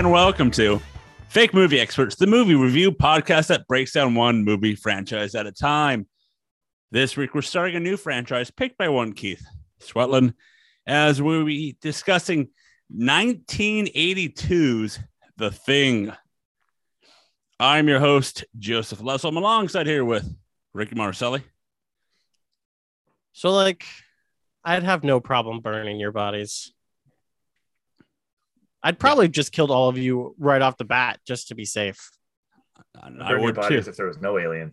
and welcome to Fake Movie Experts, the movie review podcast that breaks down one movie franchise at a time. This week, we're starting a new franchise picked by one Keith Swetland, as we'll be discussing 1982's The Thing. I'm your host, Joseph Lessel. I'm alongside here with Ricky Marcelli. So, like, I'd have no problem burning your bodies. I'd probably just killed all of you right off the bat just to be safe. I, I would too. if there was no alien.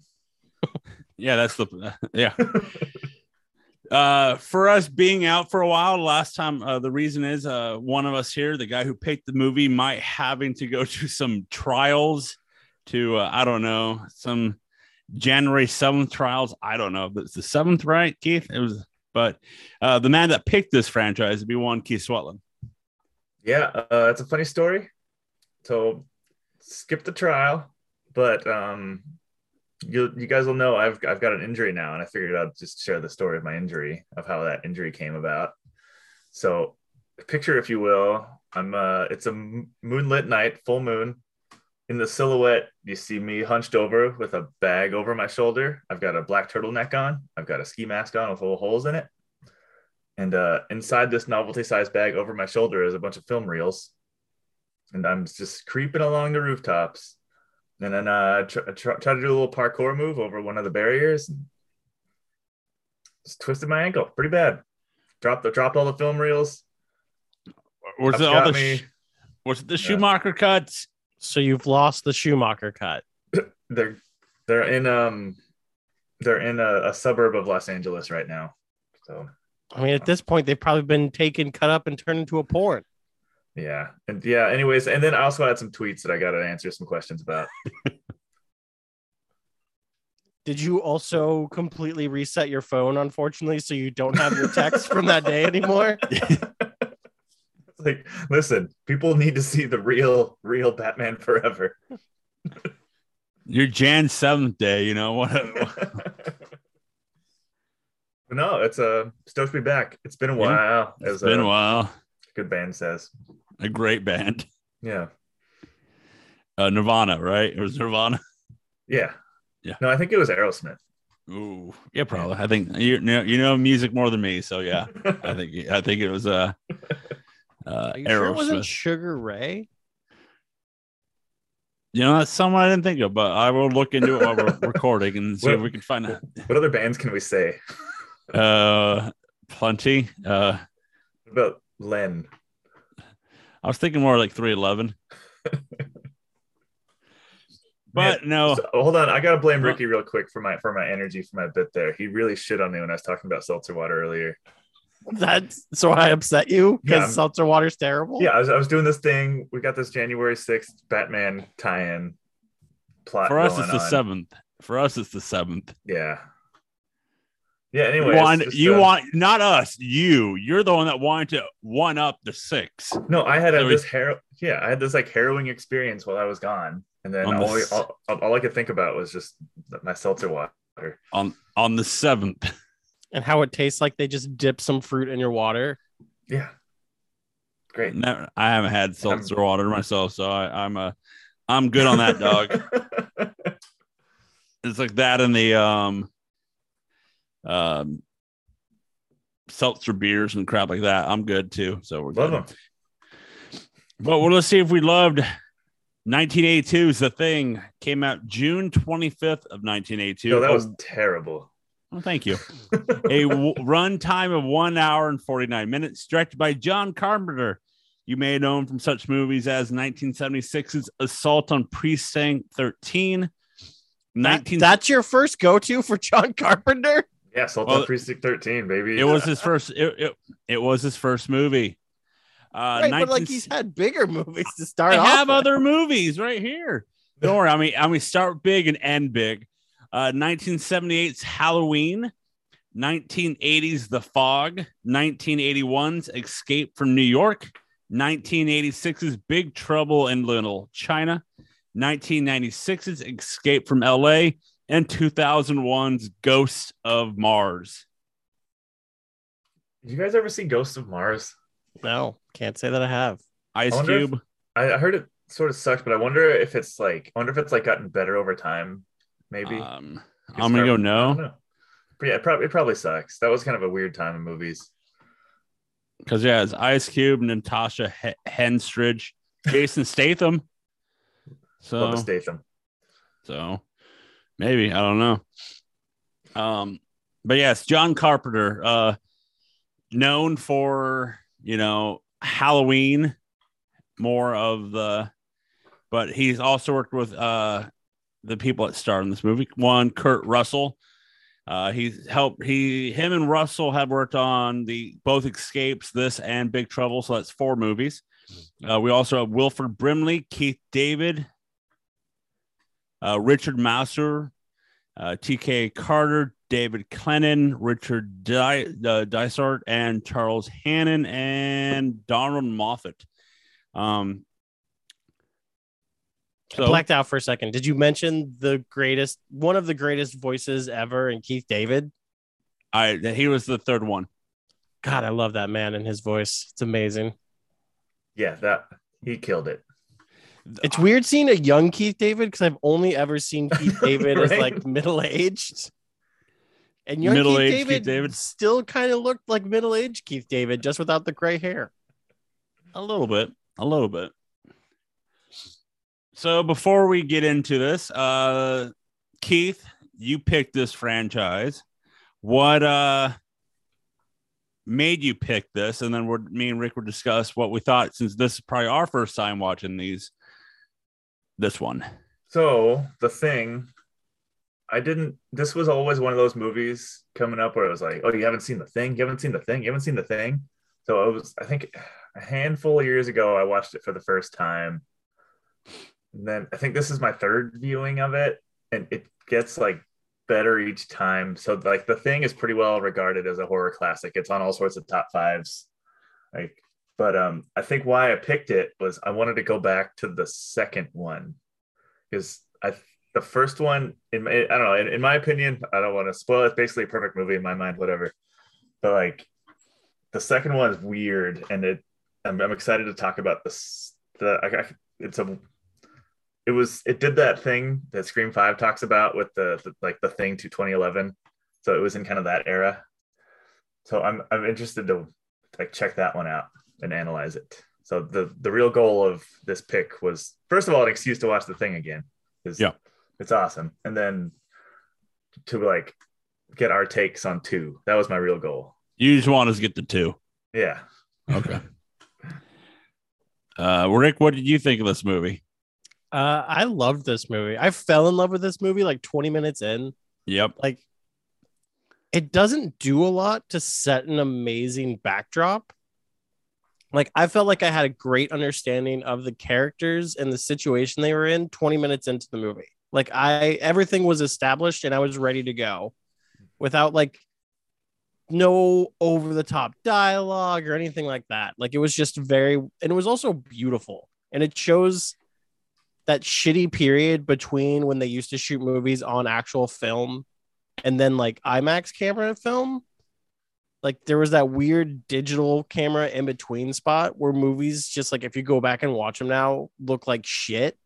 Yeah, that's the yeah. uh for us being out for a while last time uh the reason is uh one of us here the guy who picked the movie might having to go to some trials to uh, i don't know some january 7th trials i don't know but it's the 7th right keith it was but uh the man that picked this franchise would be one keith swetland Yeah, uh, it's a funny story. So skip the trial, but um, you you guys will know I've I've got an injury now, and I figured I'd just share the story of my injury of how that injury came about. So picture, if you will, I'm uh, it's a moonlit night, full moon. In the silhouette, you see me hunched over with a bag over my shoulder. I've got a black turtleneck on. I've got a ski mask on with little holes in it. And uh, inside this novelty sized bag over my shoulder is a bunch of film reels. And I'm just creeping along the rooftops. And then uh, try, try, try to do a little parkour move over one of the barriers. And just twisted my ankle pretty bad. Dropped, the, dropped all the film reels. was it all the sh- was it the schumacher cuts So you've lost the Schumacher cut. They're they're in um they're in a, a suburb of Los Angeles right now. So I mean, at this point, they've probably been taken, cut up, and turned into a porn. yeah. And yeah, anyways, and then I also had some tweets that I got to answer some questions about. Did you also completely reset your phone, unfortunately, so you don't have your text from that day anymore? It's like, listen, people need to see the real, real Batman Forever. your jan 7th day you know what but no, it's uh, stoked to be back. It's been a Yeah. while, it's as been a a while good band says. a great band Yeah, uh nirvana right it was nirvana yeah, Yeah. No, I think it was Aerosmith. Ooh, yeah, probably. I think you know you know music more than me, so yeah. I think I think it was uh, uh Are you sure it wasn't Sugar Ray? You know, that's someone I didn't think of, but I will look into it while we're recording and see if we can find out. what other bands can we say? Uh, plenty. Uh, What about Len? I was thinking more like three eleven, but no. So- hold on, I gotta blame Ricky real quick for my for my energy for my bit there. He really shit on me when I was talking about seltzer water earlier. That's so I upset you because Yeah, I'm- seltzer water's terrible. Yeah, I was, I was doing this thing. We got this January sixth Batman tie-in plot. For us, going it's the on. seventh. For us, it's the seventh. Yeah. Yeah. You Anyway, want, you uh, want not us, you. You're the one that wanted to one up the six. No, I had a, So this har- Yeah, I had this like harrowing experience while I was gone, and then all, the s- all, all I could think about was just my seltzer water. on on the seventh. And how it tastes like they just dip some fruit in your water. Yeah. Great. Never, I haven't had seltzer water myself, so I, I'm a I'm good on that dog. it's like that in the um um seltzer beers and crap like that. I'm good too. So we're Love good. them. But well, let's see if we loved 1982's The Thing came out June 25th of 1982. No, that Oh, was terrible. oh, thank you. a w- run time of one hour and 49 minutes, directed by John Carpenter. You may know him from such movies as 1976's Assault on Precinct 13. That- 19- that's your first go-to for John Carpenter. Yeah, Salt Well, on Precinct 13, baby. it was his first. It, it, it was his first movie. Uh, right, 19 but like he's had bigger movies to start I off. have with. other movies right here. Don't worry. I mean, I mean, start big and end big. Uh, 1978's Halloween, 1980's The Fog, 1981's Escape from New York, 1986's Big Trouble in Little China, 1996's Escape from LA, and 2001's Ghosts of Mars. Did you guys ever see Ghosts of Mars? No, can't say that I have. Ice I wonder if- Cube. I, I heard it. sort of sucks, but I wonder if it's like I wonder if it's like gotten better over time. Maybe. Um, I'm gonna go no. But yeah, it probably it probably sucks. That was kind of a weird time in movies. because yeah, it's Ice Cube, Natasha H- Henstridge, Jason Statham. So Love Statham. So maybe I don't know. Um, but yes, John Carpenter, uh, known for you know Halloween, more of the, but he's also worked with uh the people that starred in this movie. One, Kurt Russell. Uh, he's helped. He, him, and Russell have worked on the both Escapes, this, and Big Trouble. So that's four movies. Uh, we also have Wilford Brimley, Keith David, uh, Richard Masur, uh, T.K. Carter, David Clennon, Richard Di- uh, Dysart, and Charles Hannon, and Donald Moffat. Um, I blacked out for a second. Did you mention the greatest, one of the greatest voices ever in Keith David? I he was the third one. God, I love that man and his voice. It's amazing. Yeah, that he killed it. It's weird seeing a young Keith David because I've only ever seen Keith David as like middle aged. And young Middle-aged Keith Keith David, David? still kind of looked like middle aged Keith David, just without the gray hair. A little bit, a little bit. So before we get into this, uh, Keith, you picked this franchise. What uh made you pick this? And then we're me and Rick will discuss what we thought since this is probably our first time watching these. This one. So the thing, I didn't. This was always one of those movies coming up where it was like, oh, you haven't seen the thing, you haven't seen the thing, you haven't seen the thing. So it was, I think, a handful of years ago, I watched it for the first time. And then I think this is my third viewing of it, and it gets like better each time. So like the thing is pretty well regarded as a horror classic. It's on all sorts of top fives. Like, but um, I think why I picked it was I wanted to go back to the second one because I the first one in I don't know in, in my opinion I don't want to spoil it. It's basically a perfect movie in my mind, whatever. But like the second one is weird, and it I'm, I'm excited to talk about this. The I, I, it's a it was it did that thing that Scream Five talks about with the, the like the thing to 2011. So it was in kind of that era. So I'm I'm interested to like check that one out and analyze it. So the the real goal of this pick was first of all an excuse to watch the thing again. 'cause Yeah. it's awesome, and then to like get our takes on two. That was my real goal. You just want us to get the two. Yeah. Okay. uh Rick, what did you think of this movie? Uh, I loved this movie. I fell in love with this movie like 20 minutes in. Yep. Like, it doesn't do a lot to set an amazing backdrop. Like, I felt like I had a great understanding of the characters and the situation they were in 20 minutes into the movie. Like, I everything was established and I was ready to go without like no over the top dialogue or anything like that. Like, it was just very, and it was also beautiful. And it shows that shitty period between when they used to shoot movies on actual film and then like IMAX camera film. Like there was that weird digital camera in between spot where movies just like if you go back and watch them now look like shit.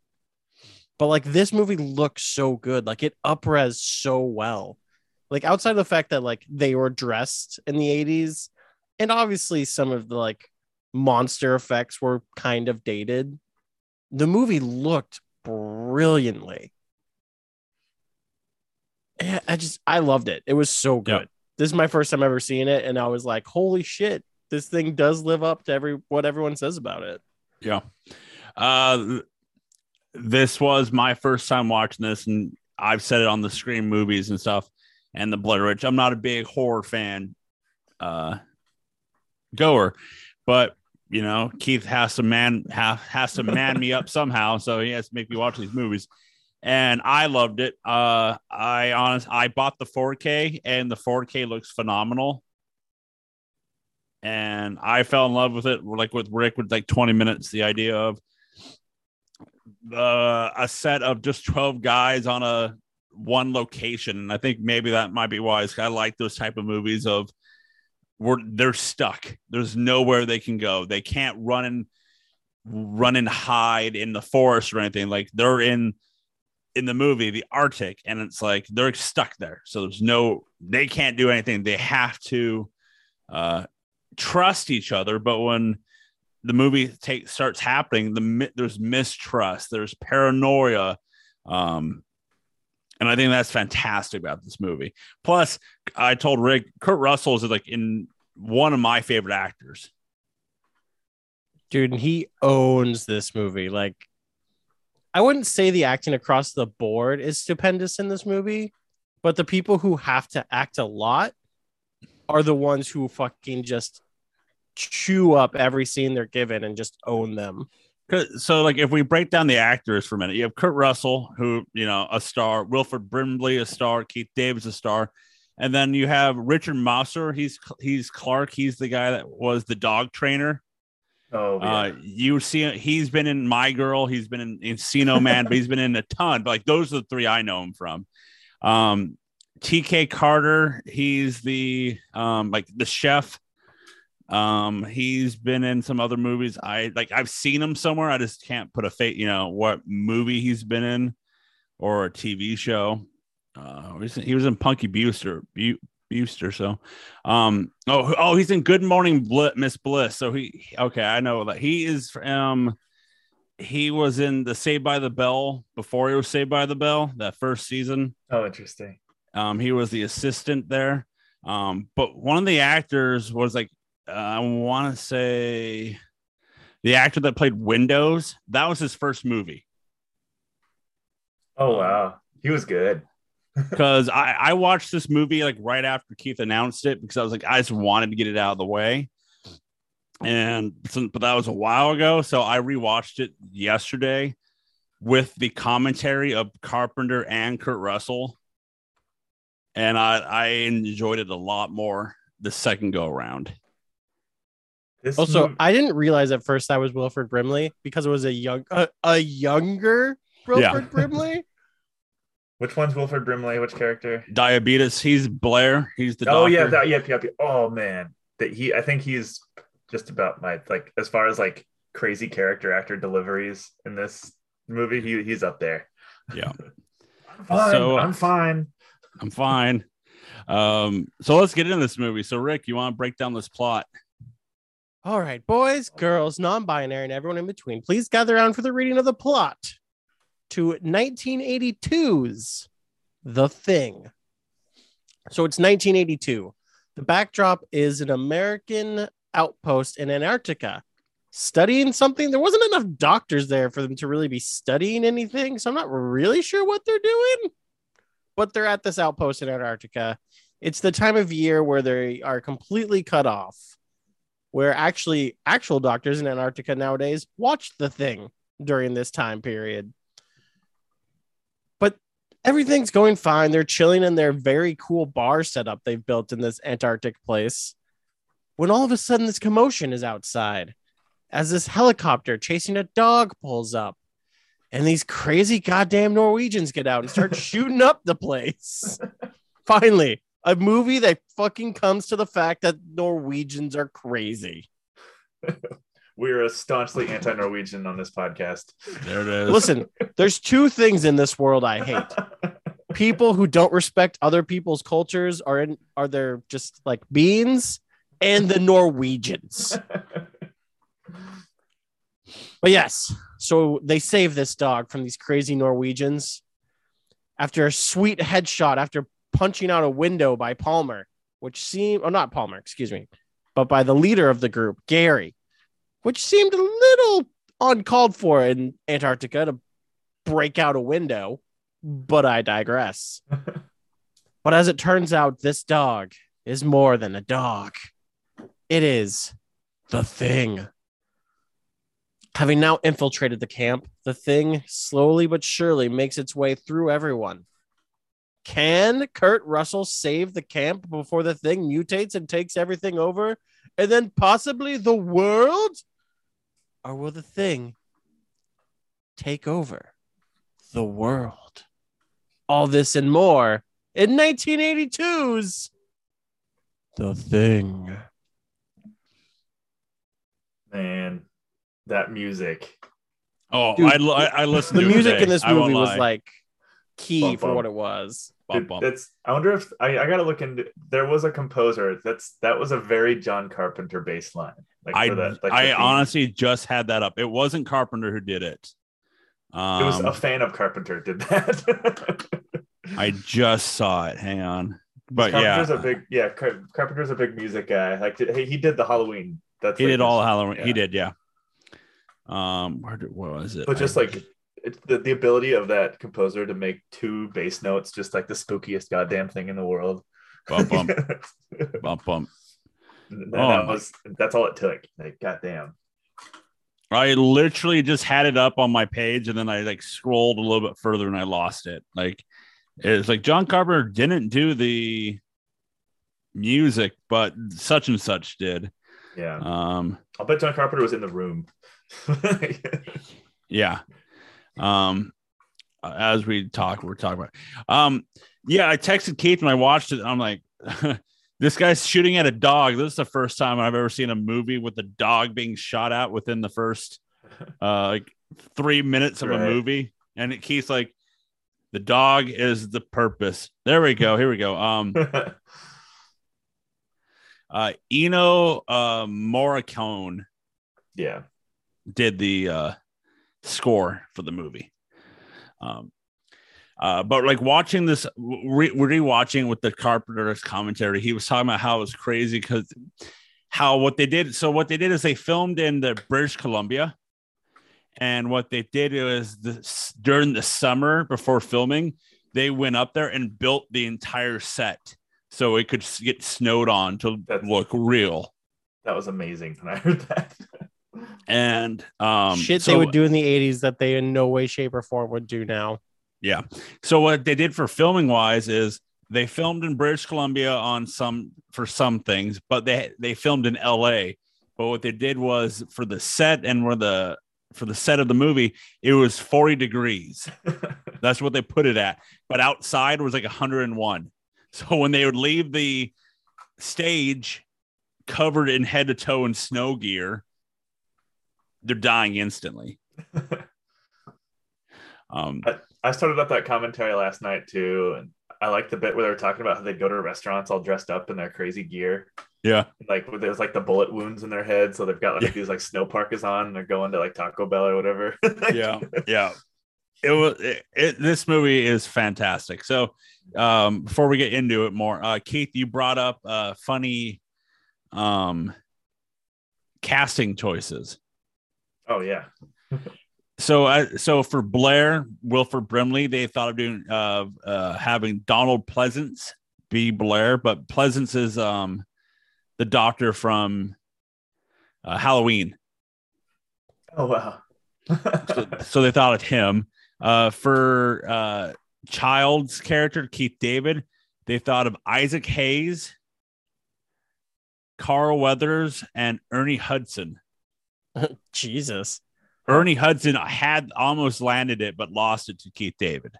But like this movie looks so good. Like it upres so well. Like outside of the fact that like they were dressed in the 80s and obviously some of the like monster effects were kind of dated the movie looked brilliantly. Yeah, I just I loved it. It was so good. This is my first time ever seeing it, and I was like, "Holy shit! This thing does live up to every what everyone says about it." Yeah. Uh, this was my first time watching this, and I've said it on the Scream movies and stuff, and the Blood Rich. I'm not a big horror fan, uh, goer, but you know Keith has to man ha, has to man me up somehow, so he has to make me watch these movies. And I loved it. Uh, I honest, I bought the 4K, and the 4K looks phenomenal. And I fell in love with it, like with Rick, with like 20 minutes. The idea of uh, a set of just 12 guys on a one location. And I think maybe that might be why I like those type of movies of where they're stuck. There's nowhere they can go. They can't run and run and hide in the forest or anything. Like they're in in the movie the Arctic, and it's like they're stuck there. So there's no they can't do anything. They have to uh, trust each other. But when the movie take starts happening, the there's mistrust, there's paranoia. Um, and I think that's fantastic about this movie. Plus, I told Rick, Kurt Russell is like in one of my favorite actors. dude, and he owns this movie. Like, I wouldn't say the acting across the board is stupendous in this movie, but the people who have to act a lot are the ones who fucking just chew up every scene they're given and just own them. So, like, if we break down the actors for a minute, you have Kurt Russell, who you know, a star; Wilford Brimley, a star; Keith Davis, a star, and then you have Richard Masur. He's he's Clark. He's the guy that was the dog trainer. Oh, yeah. Uh, you see, he's been in My Girl. He's been in Encino Man, but he's been in a ton. But like, those are the three I know him from. Um, T.K. Carter. He's the um, like the chef. Um, he's been in some other movies. I like I've seen him somewhere. I just can't put a fate, you know, what movie he's been in or a TV show. Uh, he was in Punky Brewster, Brewster. So, um, oh, oh, he's in Good Morning Bl- Miss Bliss. So he, okay, I know that he is. Um, he was in the Saved by the Bell before he was Saved by the Bell. That first season. oh, interesting. Um, he was the assistant there. Um, but one of the actors was like, uh, I want to say the actor that played Windows. That was his first movie. Oh, wow. He was good. Because I, I watched this movie like right after Keith announced it because I was like, I just wanted to get it out of the way. And but that was a while ago. So I rewatched it yesterday with the commentary of Carpenter and Kurt Russell. And I, I enjoyed it a lot more the second go around. This Also, movie- I didn't realize at first that was Wilford Brimley because it was a young, a, a younger Wilford Brimley. Which one's Wilford Brimley? Which character? Diabetes. He's Blair. He's the oh doctor. yeah, that, yep, yep, yep. Oh man, that he. I think he's just about my like as far as like crazy character actor deliveries in this movie. He he's up there. Yeah. I'm fine. So- I'm fine. I'm fine. Um, so let's get into this movie. So Rick, you want to break down this plot? All right, boys, girls, non binary, and everyone in between, please gather around for the reading of the plot to 1982's The Thing. So it's 1982. The backdrop is an American outpost in Antarctica studying something. There wasn't enough doctors there for them to really be studying anything. So I'm not really sure what they're doing, but they're at this outpost in Antarctica. It's the time of year where they are completely cut off where actually actual doctors in Antarctica nowadays watch the thing during this time period. Everything's going fine. They're chilling in their very cool bar setup they've built in this Antarctic place. When all of a sudden this commotion is outside as this helicopter chasing a dog pulls up. And these crazy goddamn Norwegians get out and start shooting up the place. Finally, a movie that fucking comes to the fact that Norwegians are crazy. We're a staunchly anti-Norwegian on this podcast. There it is. Listen, there's two things in this world I hate. People who don't respect other people's cultures are in are they're just like beans and the Norwegians. But yes, so they save this dog from these crazy Norwegians after a sweet headshot after punching out a window by Palmer, which seemed, or oh, not Palmer, excuse me, but by the leader of the group, Gary, which seemed a little uncalled for in Antarctica to break out a window. But I digress. but as it turns out, this dog is more than a dog, it is the thing. Having now infiltrated the camp, the thing slowly but surely makes its way through everyone. Can Kurt Russell save the camp before the thing mutates and takes everything over and then possibly the world? Or will the thing take over the world? All this and more in 1982's The Thing. Man, that music. Oh, Dude, I, li- I listened The to it music today. in this movie was like key Bum, for bum. what it was. Bum, Dude, bum. That's. I wonder if I, I gotta look into. There was a composer. That's that was a very John Carpenter bass line. Like I for that, like I honestly just had that up. It wasn't Carpenter who did it. Um, it was a fan of Carpenter did that. I just saw it. Hang on, but yeah, Carpenter's a big yeah. Car- Carpenter's a big music guy. Like he, he did the Halloween. That's he like did all Halloween. He did, yeah. Um, where did, what was it? But just I- like it's the, the ability of that composer to make two bass notes just like the spookiest goddamn thing in the world. bump, bump, bump, bump. And Oh that was that's all it took. Like goddamn. I literally just had it up on my page, and then I like scrolled a little bit further, and I lost it. Like it's like John Carpenter didn't do the music, but such and such did. Yeah. Um, I'll bet John Carpenter was in the room. yeah. Um, as we talk, we're talking about. Um, yeah, I texted Keith and I watched it. I'm like, this guy's shooting at a dog. This is the first time I've ever seen a movie with a dog being shot at within the first uh like three minutes of a movie. And it, keeps like, the dog is the purpose. There we go. Here we go. Um, uh, Ennio uh, Morricone yeah. did the uh, score for the movie. Um, uh, but like watching this, re- rewatching with the Carpenter's commentary, he was talking about how it was crazy because how what they did. So what they did is they filmed in the British Columbia, and what they did was this during the summer before filming, they went up there and built the entire set so it could get snowed on to That's- look real. That was amazing when I heard that. And um, Shit so- they would do in the 80s that they in no way, shape, or form would do now. Yeah. So what they did for filming wise is they filmed in British Columbia on some for some things, but they they filmed in LA. But what they did was for the set and where the for the set of the movie, it was 40 degrees. That's what they put it at. But outside was like 101. So when they would leave the stage covered in head to toe in snow gear, they're dying instantly. Um, I started up that commentary last night too, and I like the bit where they were talking about how they go to restaurants all dressed up in their crazy gear. yeah. Like there's like the bullet wounds in their head, so they've got like Yeah. these like snow parkas on, and they're going to like Taco Bell or whatever. yeah yeah it was it, it- this movie is fantastic so um before we get into it more uh keith you brought up uh funny um casting choices oh yeah, so uh, so for blair wilford brimley they thought of doing uh uh having donald pleasence be blair but pleasence is um the doctor from uh, halloween oh wow. so, so they thought of him. Uh, for uh, Childs character, Keith David, they thought of Isaac Hayes, Carl Weathers, and Ernie Hudson. Jesus. Ernie Hudson had almost landed it, but lost it to Keith David.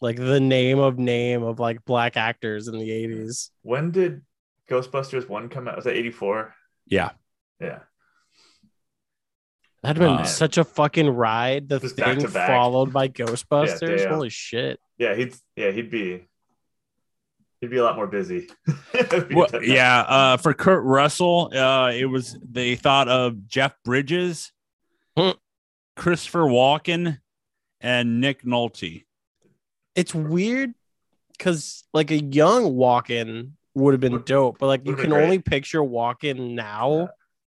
Like the name of name of like black actors in the 80s. when did Ghostbusters one come out? Was that '84? Yeah. Yeah. That'd have been Uh, such a fucking ride. The thing followed by Ghostbusters. damn. Holy shit. Yeah, he'd yeah he'd be he'd be a lot more busy. Well, yeah. Uh, for Kurt Russell, uh, it was they thought of Jeff Bridges, Hmm. Christopher Walken, and Nick Nolte. It's weird because like a young Walken would have been dope, but like you can great. only picture Walken now Yeah.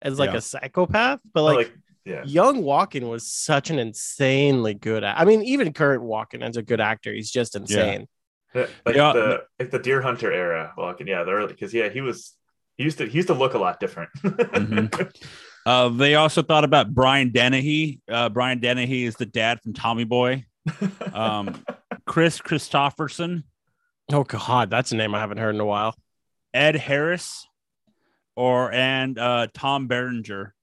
as like Yeah. a psychopath. But Oh, like, like yeah. young Walken was such an insanely good i mean, even current Walken as a good actor, he's just insane. Yeah, like Yeah. the like the Deer Hunter era. Walken, yeah, the early because yeah, he was he used to he used to look a lot different. Mhm. Uh, they also thought about Brian Dennehy. Uh, Brian Dennehy is the dad from Tommy Boy. Um, Kris Kristofferson, Oh god, that's a name I haven't heard in a while. Ed Harris, or and uh, Tom Berenger.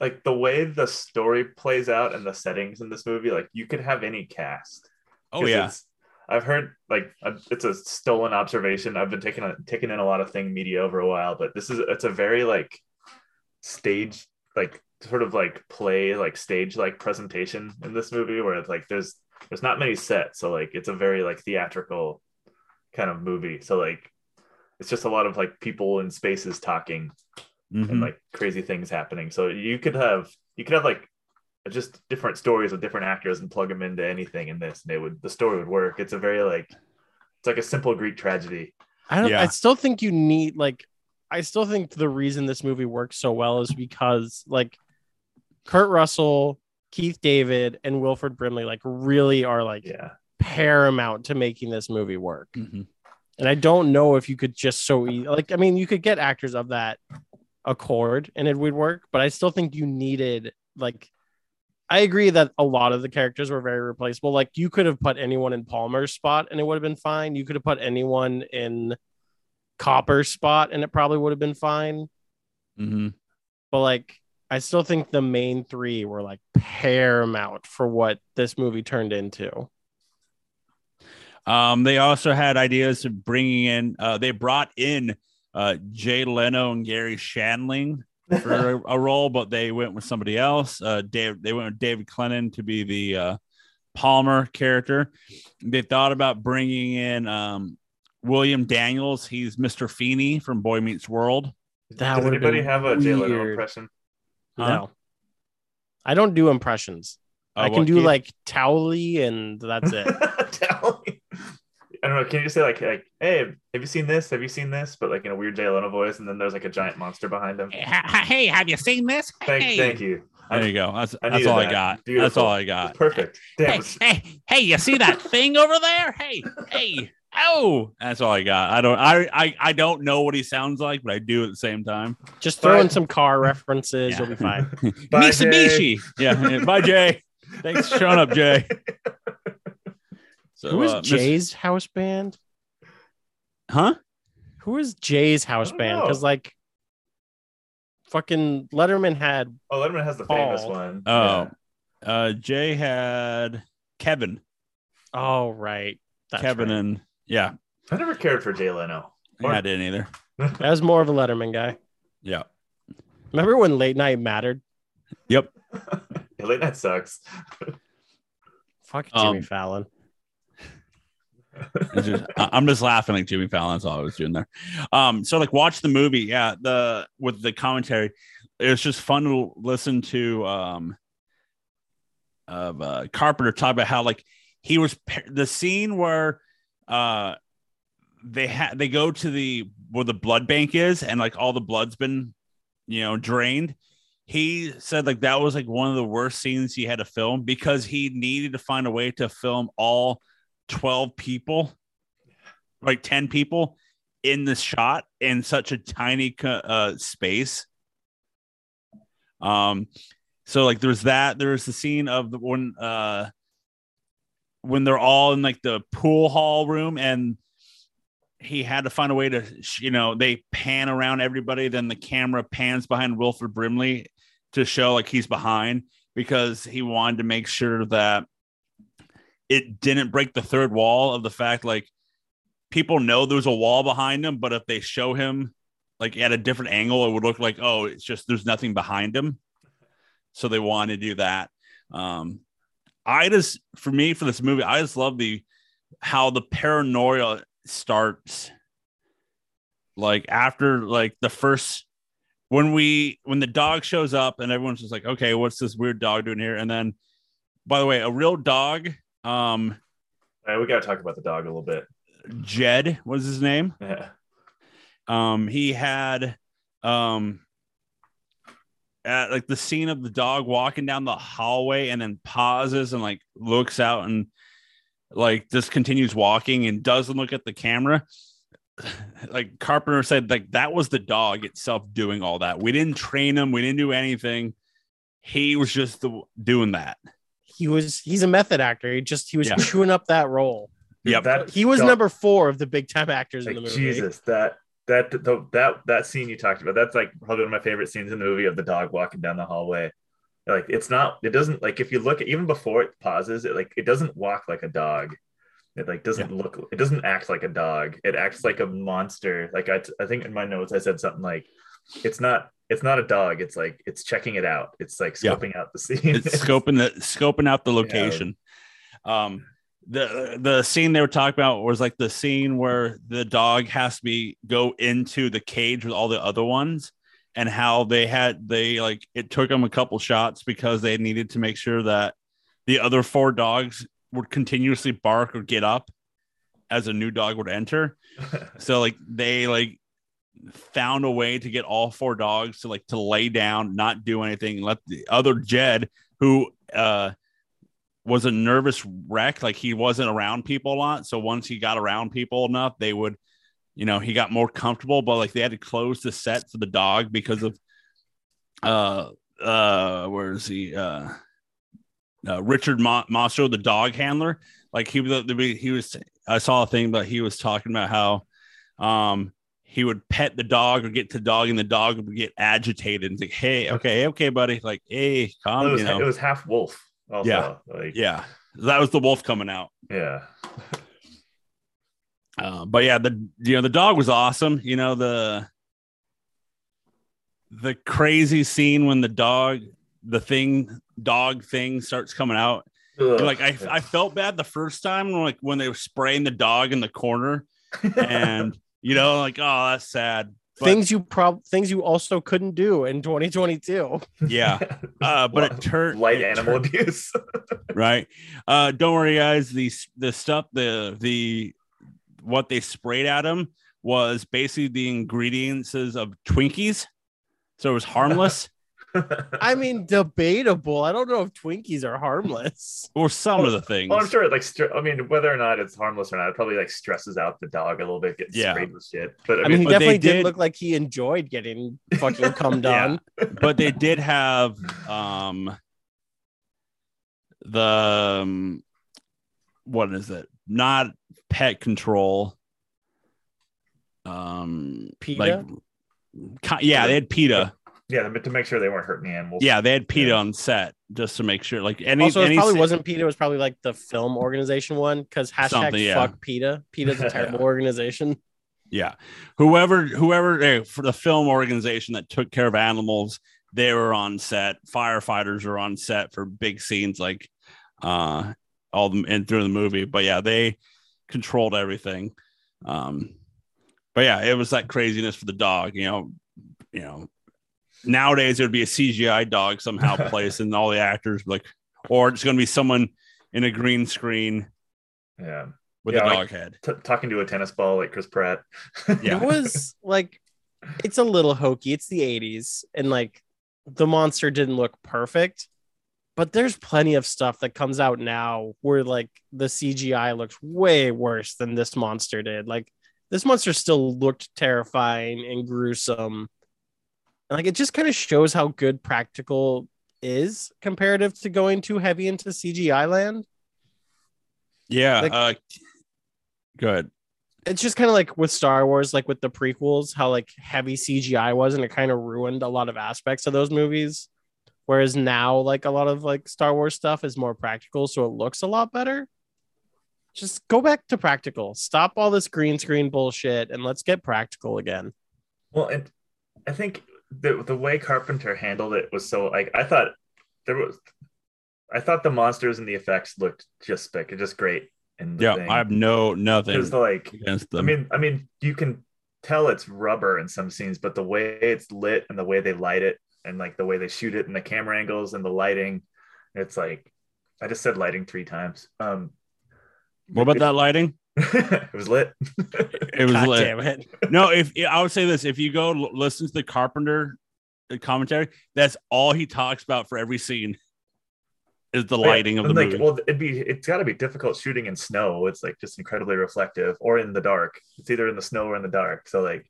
Like the way the story plays out and the settings in this movie, like you could have any cast. Oh yeah, I've heard like it's a stolen observation. I've been taking a, taking in a lot of thing media over a while, but this is it's a very like stage like sort of like play like stage like presentation in this movie where it's like there's there's not many sets so like it's a very like theatrical kind of movie so like it's just a lot of like people in spaces talking Mhm. and like crazy things happening so you could have you could have like just different stories with different actors and plug them into anything in this and it would the story would work it's a very like it's like a simple greek tragedy I don't. Yeah. I still think you need like. I still think the reason this movie works so well is because like, Kurt Russell, Keith David, and Wilford Brimley like really are like yeah paramount to making this movie work. Mhm. And I don't know if you could just so e- like. I mean, you could get actors of that accord and it would work, but I still think you needed like. I agree that a lot of the characters were very replaceable. Like you could have put anyone in Palmer's spot and it would have been fine. You could have put anyone in Copper's spot and it probably would have been fine. Mhm. But like I still think the main three were like paramount for what this movie turned into. Um, they also had ideas of bringing in. Uh, they brought in uh, Jay Leno and Garry Shandling for a, a role, but they went with somebody else. Uh, Dave, they went with David Clennon to be the uh, Palmer character. They thought about bringing in um, William Daniels. He's Mr. Feeney from Boy Meets World. That does anybody have a jay leno weird. impression Huh? No. I don't do impressions. Uh, I can do Keith? like Towley and that's it. Tell me. I don't know. Can you just say like, like, hey, have you seen this? Have you seen this? But like in a weird Jay Leno voice, and then there's like a giant monster behind him. Hey, have you seen this? Thank, Hey. thank you. There you go. That's, I that's needed all I that. got. That's all I got. It's perfect. Damn. hey, hey, hey, you see that thing over there? Hey, hey, oh, that's all I got. I don't, I, I, I don't know what he sounds like, but I do at the same time. Just throw in some car references, Yeah. you'll be fine. Bye, Mitsubishi. Yeah. yeah. Bye, Jay. Thanks for showing up, Jay. So, Who is uh, Miss- Jay's house band? Huh? Who is Jay's house band? Because like fucking Letterman had Oh, Letterman has the famous Paul. one. Oh, uh, Jay had Kevin, oh right. That's Kevin, right. and yeah, I never cared for Jay Leno. Or- I didn't either. that was more of a Letterman guy. Yeah. Remember when late night mattered? Yep. Yeah, late night sucks. Fuck Jimmy Um, Fallon. Just- I- I'm just laughing like Jimmy Fallon. That's all I was doing there. Um, so like watch the movie, yeah, the with the commentary. it's just fun to listen to um of uh Carpenter talk about how like he was the scene where uh they had they go to the where the blood bank is and like all the blood's been you know drained. He said like that was like one of the worst scenes he had to film because he needed to find a way to film all 12 people like 10 people in the shot in such a tiny uh space. Um so like there's that. There's the scene of the one uh when they're all in like the pool hall room and he had to find a way to you know they pan around everybody then the camera pans behind wilford brimley to show like he's behind because he wanted to make sure that it didn't break the third wall of the fact like people know there's a wall behind him but if they show him like at a different angle it would look like oh it's just there's nothing behind him. So they wanted to do that. Um i just for me for this movie i just love the how the paranoia starts like after like the first when we when the dog shows up and everyone's just like okay what's this weird dog doing here and then by the way a real dog um right, we got to talk about the dog a little bit. jed was his name Yeah. um he had um at like the scene of the dog walking down the hallway and then pauses and like looks out and like just continues walking and doesn't look at the camera like carpenter said like that was the dog itself doing all that we didn't train him we didn't do anything he was just the, doing that He was he's a method actor. He just he was Yeah. chewing up that role. Yep. That He was dog- number four of the big time actors like in the movie. Jesus, that that the, that that scene you talked about, that's like probably one of my favorite scenes in the movie of the dog walking down the hallway. Like it's not, it doesn't like if you look at even before it pauses, it like it doesn't walk like a dog. It like doesn't look, it doesn't act like a dog. It acts like a monster. Like I, I think in my notes I said something like it's not it's not a dog. It's like it's checking it out. It's like Yeah. scoping out the scene. it's scoping the scoping out the location. Um, the the scene they were talking about was like the scene where the dog has to be go into the cage with all the other ones, and how they had they like it took them a couple shots because they needed to make sure that the other four dogs would continuously bark or get up as a new dog would enter. So like they like found a way to get all four dogs to like to lay down, not do anything, let the other Jed, who uh was a nervous wreck, like he wasn't around people a lot. So once he got around people enough, they would, you know, he got more comfortable, but like they had to close the set for the dog because of uh uh where is he? Uh uh, Richard Mo- Mostro, the dog handler, like he was, he was. I saw a thing, but he was talking about how, um, he would pet the dog or get to the dog, and the dog would get agitated and say, "Hey, okay, okay, buddy, like, hey, calm, it was you know, it was half wolf. Also. Yeah. like yeah." That was the wolf coming out. yeah. Uh, but yeah, the you know the dog was awesome. You know the the crazy scene when the dog, the thing, dog thing starts coming out. Ugh. like I, I felt bad the first time like when they were spraying the dog in the corner and you know like oh that's sad But- things you prob things you also couldn't do in 2022. yeah. Uh but it turned light it animal turned- abuse. right. Uh don't worry guys. The the stuff the the what they sprayed at him was basically the ingredients of twinkies. So it was harmless I mean, debatable. I don't know if Twinkies are harmless. or some of the things Well, I'm sure it like str- I mean whether or not it's harmless or not, it probably like stresses out the dog a little bit, getting Yeah. sprayed with shit. But I, I mean, he definitely did did- look like he enjoyed getting fucking cummed Yeah. on. but they did have um the um, what is it not pet control um PETA? like yeah they had PETA yeah, but to make sure they weren't hurting the animals. yeah they had PETA Yeah. on set just to make sure like any also, it any probably si- wasn't PETA. It was probably like the film organization one because hashtag Something, yeah. fuck PETA. PETA's a terrible organization. yeah whoever whoever eh, for the film organization that took care of animals they were on set firefighters were on set for big scenes like uh all them and through the movie but yeah they controlled everything um but yeah it was that craziness for the dog you know you know nowadays it would be a cgi dog somehow placed and all the actors like or it's going to be someone in a green screen yeah. with Yeah, a like- dog head T- talking to a tennis ball like Chris Pratt. Yeah. It was like it's a little hokey. It's the 80s, and like the monster didn't look perfect, but there's plenty of stuff that comes out now where like the CGI looks way worse than this monster did. Like this monster still looked terrifying and gruesome. And, like it just kind of shows how good practical is comparative to going too heavy into CGI land. yeah Like- uh good it's just kind of like with Star Wars, like with the prequels, how like heavy CGI was, and it kind of ruined a lot of aspects of those movies. Whereas now, like a lot of like Star Wars stuff is more practical, so it looks a lot better. Just go back to practical. Stop all this green screen bullshit, and let's get practical again. Well, and I think the the way Carpenter handled it was so like I thought there was I thought the monsters and the effects looked just like just great in the Yeah, thing. I have no nothing because like against I mean I mean you can tell it's rubber in some scenes, but the way it's lit and the way they light it and like the way they shoot it and the camera angles and the lighting, it's like I just said lighting three times. Um what about that lighting? it was lit. It was God lit. damn it! No, if I would say this, if you go l- listen to the Carpenter uh, commentary, that's all he talks about for every scene is the lighting of the like, movie. Well, it'd be it's got to be difficult shooting in snow. It's like just incredibly reflective, or in the dark. It's either in the snow or in the dark. So like,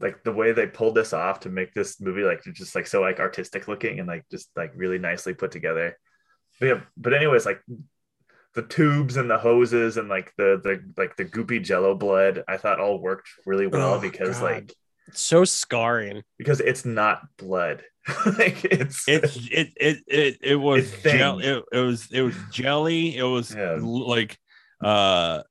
like the way they pulled this off to make this movie like just like so like artistic looking and like just like really nicely put together. But yeah, but anyways, like the tubes and the hoses and like the the like the goopy Jello blood, I thought all worked really well Oh, because God. like It's so scarring. because it's not blood. like it's it's it it it it was gel, it, it was it was jelly. It was Yeah. like uh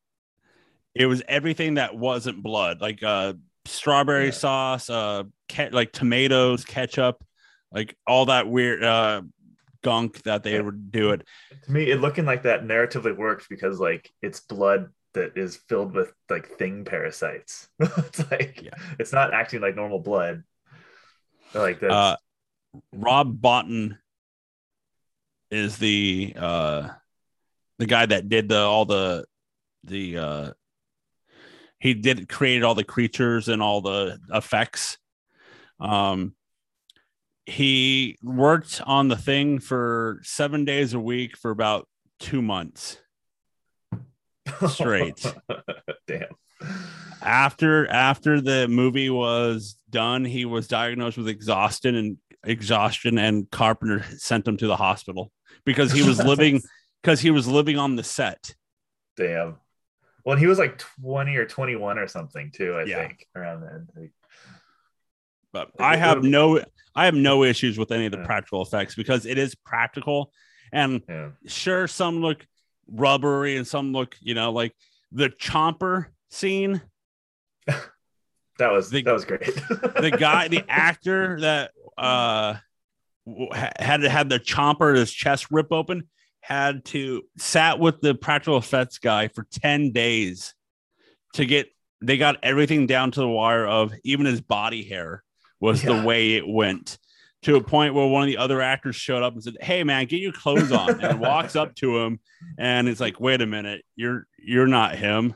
it was everything that wasn't blood. Like uh strawberry Yeah. sauce, uh, ke- like tomatoes, ketchup, like all that weird uh gunk that they would do it. to me, it looking like that narratively works because like it's blood that is filled with like thing parasites. it's like Yeah. it's not acting like normal blood. Like that's Uh, Rob Bottin is the uh the guy that did the all the the uh he did created all the creatures and all the effects. Um he worked on the thing for seven days a week for about two months. straight. Damn. after after the movie was done, he was diagnosed with exhaustion and exhaustion, and Carpenter sent him to the hospital because he was living because he was living on the set. Damn. Well, he was like 20 or 21 or something too, I Yeah. think, around then. But I have no I have no issues with any of the Yeah. practical effects because it is practical. And yeah. sure, some look rubbery and some look, you know, like the chomper scene. That was The- that was great. the guy, the actor that uh had had the chomper his chest rip open, had to sat with the practical effects guy for 10 days to get they got everything down to the wire of even his body hair was Yeah. the way it went to a point where one of the other actors showed up and said, Hey man, get your clothes on and walks up to him and it's like, wait a minute, you're you're not him.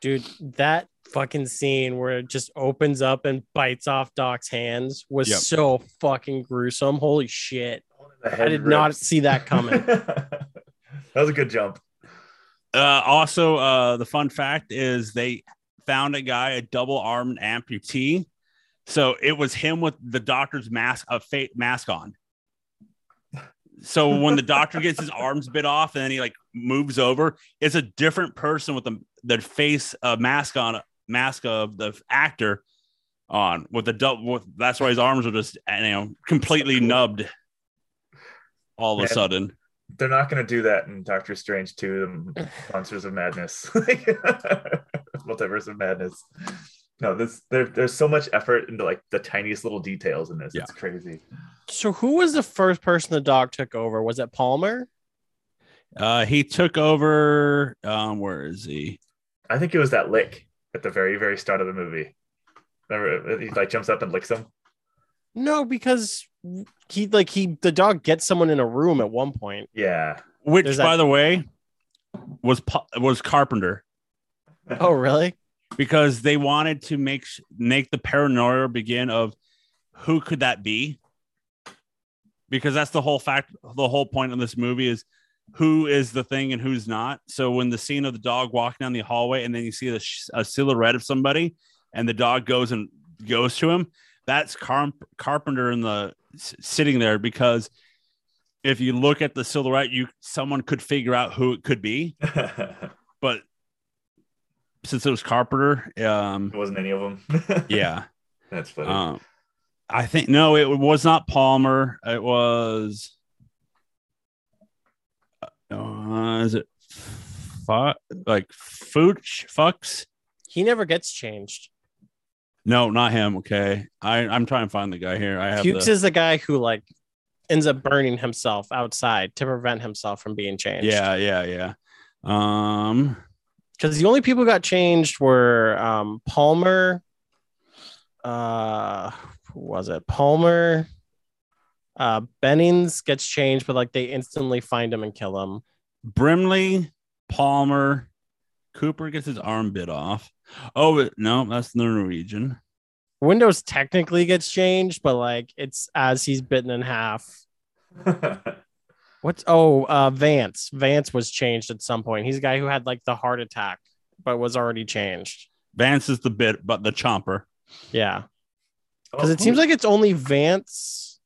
Dude, that fucking scene where it just opens up and bites off Doc's hands was Yep. so fucking gruesome. Holy shit. I head did not see that coming. that was a good jump. Uh, also, uh, the fun fact is they found a guy, a double armed amputee. So it was him with the doctor's mask, a fake mask on. So when the doctor gets his arms bit off and then he like moves over, it's a different person with the the face uh, mask on, mask of the actor on with the double. With, that's why his arms are just you know completely cool. nubbed all of a sudden. They're not going to do that in Doctor Strange 2, the Monsters of Madness, Multiverse of Madness. No, this there, there's so much effort into like the tiniest little details in this. Yeah. It's crazy. So who was the first person the dog took over? Was it Palmer? Uh, he took over. Um, where is he? I think it was that lick at the very, very start of the movie. Remember, he like jumps up and licks him. No, because he like he the dog gets someone in a room at one point. Yeah. Which, There's by that- the way, was was Carpenter Oh, really? Because they wanted to make make the paranoia begin of who could that be? Because that's the whole fact. The whole point of this movie is who is the thing and who's not. So when the scene of the dog walking down the hallway and then you see sh- a silhouette of somebody and the dog goes and goes to him, that's Car- Carpenter in the sitting there because if you look at the silhouette, you someone could figure out who it could be, but since it was Carpenter, um, it wasn't any of them. yeah, That's funny. um, I think no, it was not Palmer. It was, uh, is it fu- like Fooch Fucks? He never gets changed. No, not him. Okay, I I'm trying to find the guy here. I have Fuchs the, is the guy who like ends up burning himself outside to prevent himself from being changed. yeah, yeah, yeah. Um, because the only people who got changed were um, Palmer. Uh, who was it Palmer? Uh, Bennings gets changed, but like they instantly find him and kill him. Brimley, Palmer, Copper gets his arm bit off. Oh but- no, that's the Norwegian. Windows technically gets changed, but like it's as he's bitten in half. What's oh uh Vance? Vance was changed at some point. He's a guy who had like the heart attack, but was already changed. Vance is the bit, but the chomper. Yeah. Oh, Because it seems like it's only Vance,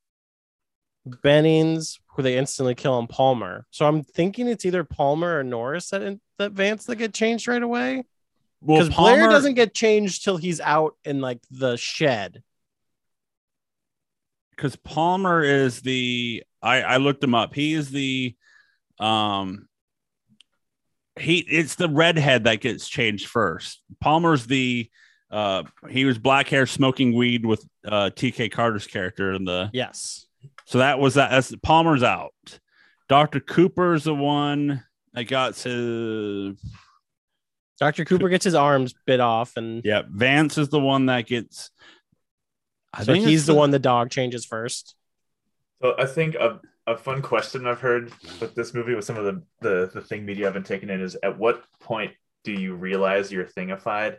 Bennings, who they instantly kill on Palmer. So I'm thinking it's either Palmer or Norris that that Vance that get changed right away. Well, Because Blair doesn't get changed till he's out in like the shed. because Palmer is the I I looked him up. He is the um he it's the redhead that gets changed first. Palmer's the Uh, he was black hair smoking weed with uh, TK Carter's character in the. Yes. So that was that. That's Palmer's out. Dr. Copper's the one that got to. Dr. Copper gets his arms bit off, and Yeah, Vance is the one that gets. I so think he's it's the one the dog changes first. So I think a, a fun question I've heard with this movie with some of the, the the thing media I've been taking in is at what point do you realize you're thingified?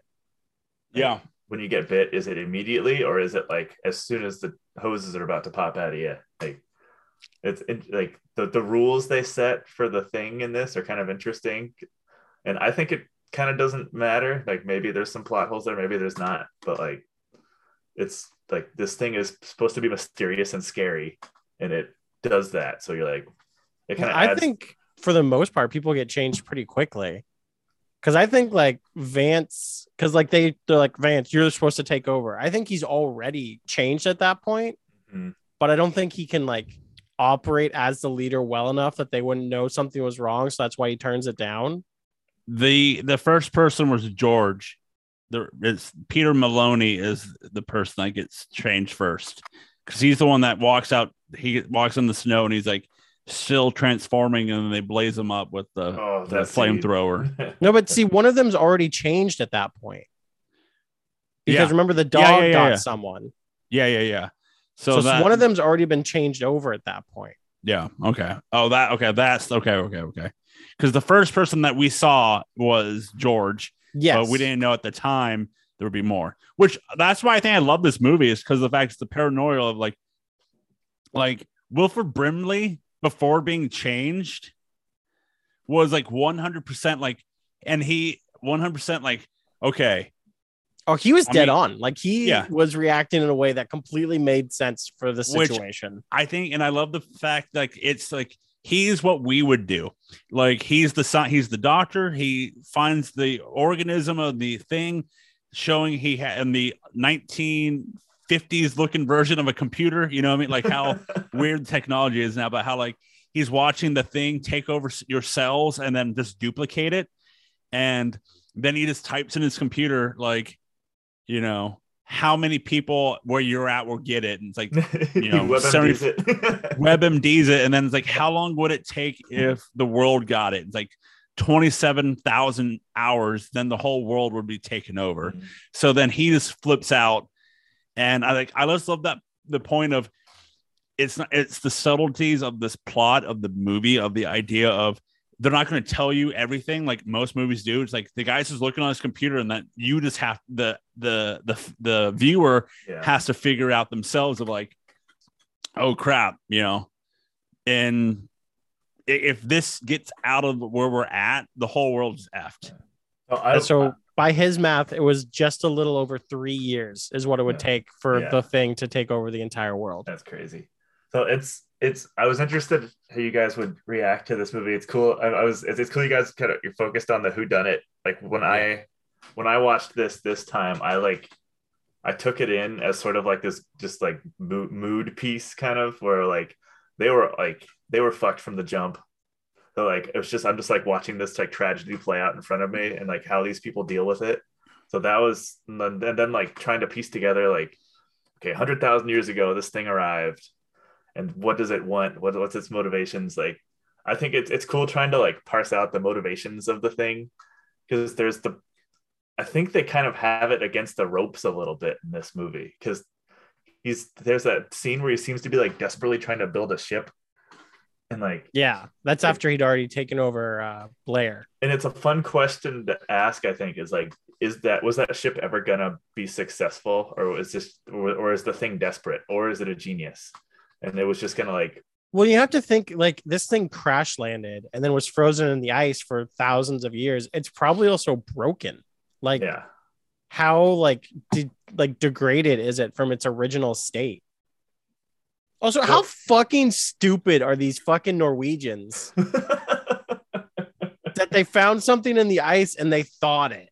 Yeah, When you get bit, is it immediately or is it like as soon as the hoses are about to pop out of you? Like it's it, like the, the rules they set for the thing in this are kind of interesting. And I think it kind of doesn't matter. Like maybe there's some plot holes there, maybe there's not, but like it's like this thing is supposed to be mysterious and scary and it does that. So you're like, it kind of I adds. think for the most part, people get changed pretty quickly. Cause I think like Vance, cause like they they're like Vance, you're supposed to take over. I think he's already changed at that point, Mhm. but I don't think he can like operate as the leader well enough that they wouldn't know something was wrong. So that's why he turns it down. the the first person was George. The it's Peter Maloney is the person that gets changed first because he's the one that walks out. He walks in the snow and he's like still transforming, and then they blaze him up with the oh, the flamethrower. No, but see, one of them's already changed at that point. Because Yeah. remember, the dog Yeah, yeah, yeah, got yeah. someone. Yeah, yeah, yeah. So, So, that one of them's already been changed over at that point. Yeah. Okay. Oh, that. Okay. That's okay. Okay. Okay. Because the first person that we saw was George, Yes. but we didn't know at the time there would be more. Which that's why I think I love this movie is because the fact it's the paranoia of like, like Wilford Brimley before being changed was like one hundred percent like, and he one hundred percent like, okay, Oh, he was I dead mean- on. Like he Yeah. was reacting in a way that completely made sense for the Which- situation. I think, and I love the fact like it's like he's what we would do. Like he's the sci- he's the doctor. He finds the organism of the thing, showing he had in the 1950s looking version of a computer. You know what I mean? Like how weird technology is now, but how like he's watching the thing take over your cells and then just duplicate it, and then he just types in his computer like, you know. How many people where you're at will get it? And it's like you know, WebMDs it. WebMDs it, and then it's like, how long would it take if the world got it? It's like twenty-seven thousand hours. Then the whole world would be taken over. So then he just flips out, and I like I just love that the point of it's not it's the subtleties of this plot of the movie of the idea of they're not going to tell you everything like most movies do. It's like the guy's just looking on his computer, and that you just have the the the the viewer yeah. has to figure out themselves of like, oh crap, you know, and i- if this gets out of where we're at, the whole world's effed. Oh, I, so by his math, it was just a little over three years is what it would Yeah. take for Yeah. the thing to take over the entire world. That's crazy. So it's it's. I was interested how you guys would react to this movie. It's cool. I, I was. It's, it's cool. You guys kind of you're focused on the who done it. Like when I when I watched this this time, I like I took it in as sort of like this just like mood, mood piece kind of where like they were like they were fucked from the jump. So like it was just I'm just like watching this like tragedy play out in front of me and like how these people deal with it. So that was and then, and then like trying to piece together like okay, hundred thousand years ago this thing arrived, and what does it want? What what's its motivations? Like I think it's it's cool trying to like parse out the motivations of the thing because there's the I think they kind of have it against the ropes a little bit in this movie because he's there's that scene where he seems to be like desperately trying to build a ship and like Yeah, that's after he'd already taken over uh, Blair. and it's a fun question to ask i think is like is that was that ship ever gonna be successful or was this or, or is the thing desperate or is it a genius and it was just gonna like Well, you have to think like this thing crash landed and then was frozen in the ice for thousands of years. It's probably also broken. Like yeah how like de- like degraded is it from its original state? Also, how fucking stupid are these fucking Norwegians that they found something in the ice and they thought it?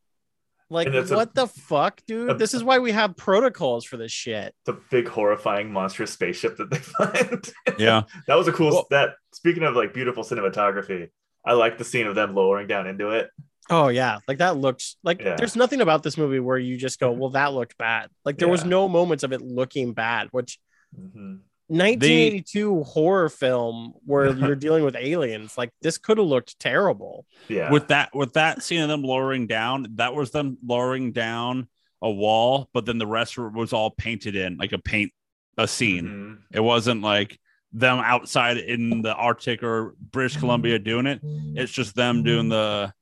Like, And it's a- what the fuck, dude? a- this is why we have protocols for this shit. it's a big horrifying monstrous spaceship that they find Yeah. that was a cool Well- that speaking of like beautiful cinematography i like the scene of them lowering down into it Oh yeah, like that looks like Yeah. there's nothing about this movie where you just go, well, that looked bad. Like there was no moments of it looking bad, which Mhm. 1982 horror film where you're dealing with aliens, like this could have looked terrible. Yeah. with that with that scene of them lowering down that was them lowering down a wall but then the rest was all painted in like a paint a scene Mhm. it wasn't like them outside in the arctic or british columbia doing it it's just them doing the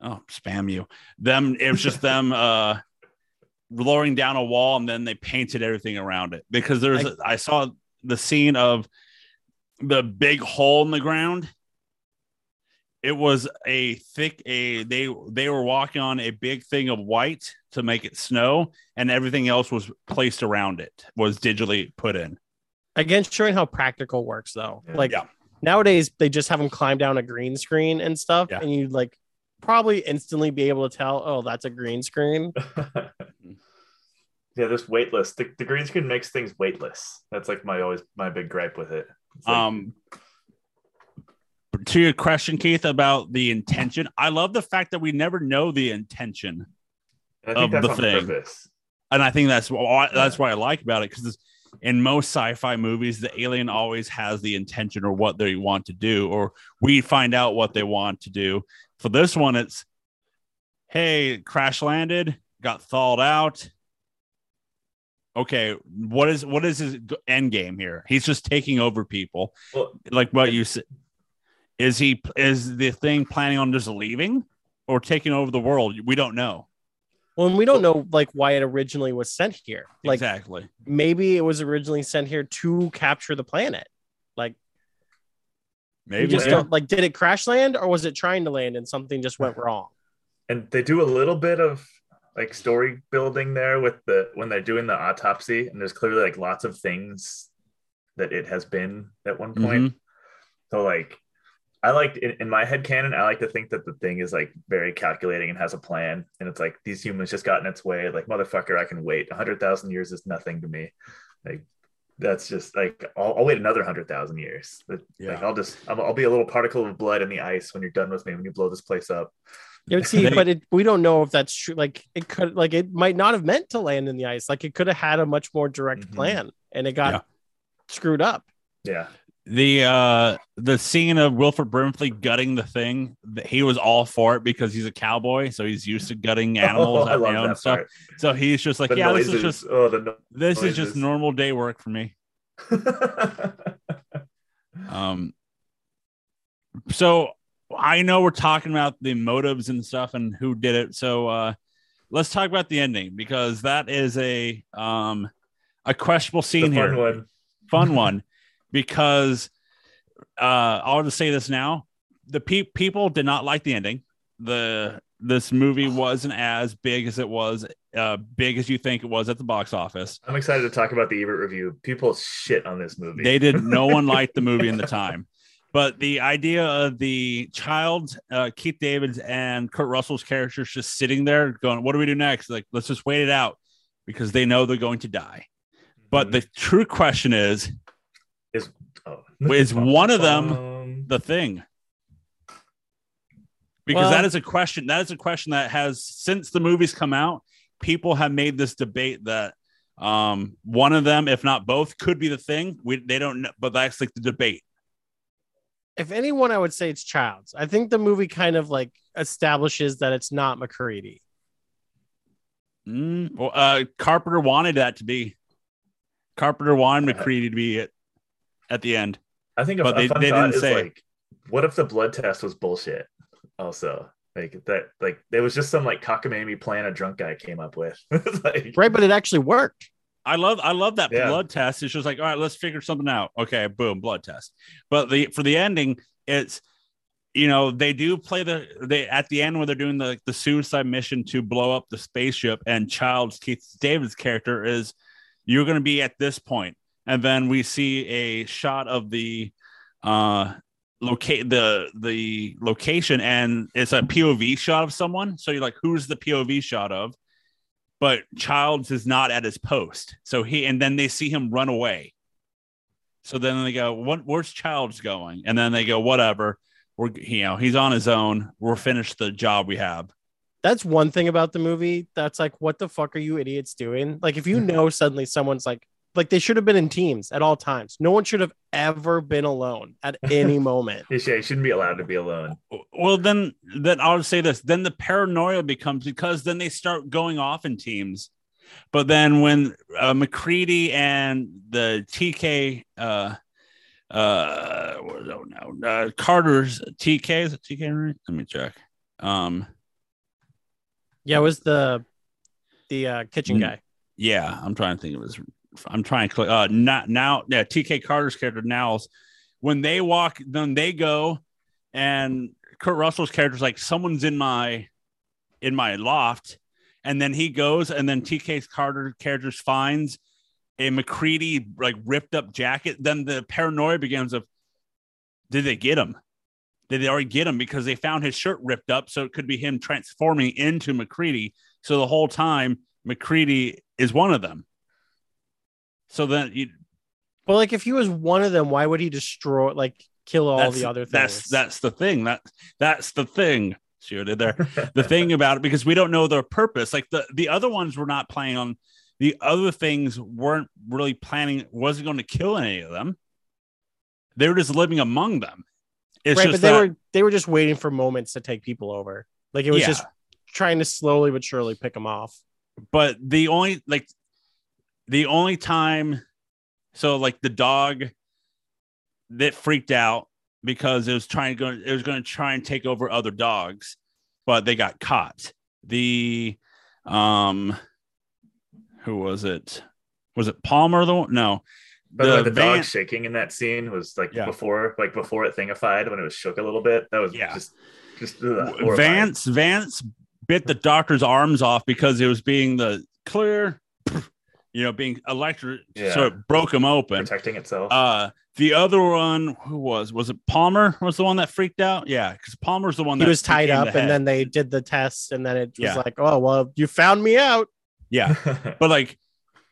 oh spam you them it was just them uh lowering down a wall and then they painted everything around it because there's I- I saw the scene of the big hole in the ground it was a thick a they they were walking on a big thing of white to make it snow and everything else was placed around it was digitally put in Again, showing how practical works though. Like Yeah. nowadays, they just have them climb down a green screen and stuff, Yeah. and you'd like probably instantly be able to tell, oh, that's a green screen. yeah, this weightless. The, the green screen makes things weightless. That's like my always my big gripe with it. Like- um to your question keith about the intention i love the fact that we never know the intention I think of that's the thing. purpose. and I think that's why that's what I like about it because in most sci-fi movies, the alien always has the intention or what they want to do, or we find out what they want to do. For this one, it's hey, crash landed, got thawed out. Okay, what is what is his end game here? He's just taking over people, Well, like what you said. Is he is the thing planning on just leaving or taking over the world? We don't know Well, and we don't know like why it originally was sent here. Like exactly. maybe it was originally sent here to capture the planet. Like Maybe just yeah. like did it crash land or was it trying to land and something just went wrong? and they do a little bit of like story building there with the when they're doing the autopsy, and there's clearly like lots of things that it has been at one point. Mhm. So like I like in, in my head canon, I like to think that the thing is like very calculating and has a plan. And it's like these humans just got in its way. Like, motherfucker, I can wait. A hundred thousand years is nothing to me. Like that's just like I'll, I'll wait another hundred thousand years. But, Like Yeah. I'll just I'll, I'll be a little particle of blood in the ice when you're done with me when you blow this place up. Yeah, but see, They- but it, we don't know if that's true. Like it could, like it might not have meant to land in the ice. Like it could have had a much more direct Mhm. plan, and it got Yeah. screwed up. Yeah. the uh the scene of Wilford Brimley gutting the thing he was all for it because he's a cowboy so he's used to gutting animals Oh, I at love the own that stuff part. so he's just like The yeah this is just oh the no- this is just normal day work for me um so I know we're talking about the motives and stuff and who did it so uh let's talk about the ending because that is a um a questionable the scene fun here one. fun one because uh I'll just say this now. The pe- people did not like the ending. The this movie wasn't as big as it was uh big as you think it was at the box office. I'm excited to talk about the Ebert review. People shit on this movie. They did no one liked the movie in the time. But the idea of the child, uh, Keith David's and Kurt Russell's characters just sitting there going, What do we do next? Like, let's just wait it out because they know they're going to die. But the true question is Oh. is one of them Um, the thing because Well- that is a question that is a question that has since the movies come out people have made this debate that um one of them if not both could be the thing we they don't know but that's like the debate If anyone, I would say it's Childs. I think the movie kind of like establishes that it's not MacReady. Mm, well, uh carpenter wanted that to be carpenter wanted macready to be it at the end I think But a they- fun they didn't say. like, what if the blood test was bullshit? Also, like that, like there was just some like cockamamie plan a drunk guy came up with. Like, Right, but it actually worked. I love I love that Yeah. blood test. It's just like, all right, let's figure something out. Okay, boom, blood test. But the for the ending, it's you know, they do play the they at the end when they're doing the the suicide mission to blow up the spaceship, and Childs Keith David's character is you're gonna be at this. And then we see a shot of the uh locate the the location and it's a POV shot of someone. So you're like, who's the POV shot of? But Childs is not at his post. So he and then they see him run away. So then they go, "What? Where's Childs going?" And then they go, "Whatever." we're you know he's on his own. We're finished the job we have. That's one thing about the movie. That's like, what the fuck are you idiots doing? Like, if you know suddenly someone's like, like they should have been in teams at all times. No one should have ever been alone at any moment. Yeah, he shouldn't be allowed to be alone. Well, then then I'll say this. Then the paranoia becomes because then they start going off in teams. But then when uh, MacReady and the TK uh uh oh no uh, Carter's TK is it TK right? Let me check. Um Yeah, it was the the uh, kitchen Mm. guy. yeah, I'm trying to think of his I'm trying to click uh not now yeah, TK Carter's character Now's when they walk then they go and Kurt Russell's character's like someone's in my in my loft and then he goes and then TK's Carter characters finds a MacReady like ripped up jacket. Then the paranoia begins of did they get him? Did they already get him? Because they found his shirt ripped up so it could be him transforming into MacReady. So the whole time MacReady is one of them so then you But like, if he was one of them, why would he destroy, like, kill all the other things? That's that's the thing. That that's the thing. See what I did there? the thing about it because we don't know their purpose. Like the the other ones were not planning on. The other things weren't really planning. Wasn't going to kill any of them. They were just living among them. It's right, but just they that, were they were just waiting for moments to take people over. Like it was Yeah. just trying to slowly but surely pick them off. but the only like the only time so like the dog that freaked out because it was trying to go it was going to try and take over other dogs but they got caught the um who was it was it palmer the one no By the, way, the van- dog shaking in that scene was like Yeah. before, like before it thingified when it was shook a little bit. That was Yeah. just, just ugh. Vance Vance bit the doctor's arms off because it was being the clear, you know, being electric, Yeah. so it broke him open. protecting itself. Uh, the other one, who was was it Palmer? Was the one that freaked out? Yeah, because Palmer's the one He that was tied up, the and head. then they did the test, and then it was Yeah. like, oh well, you found me out. yeah, but like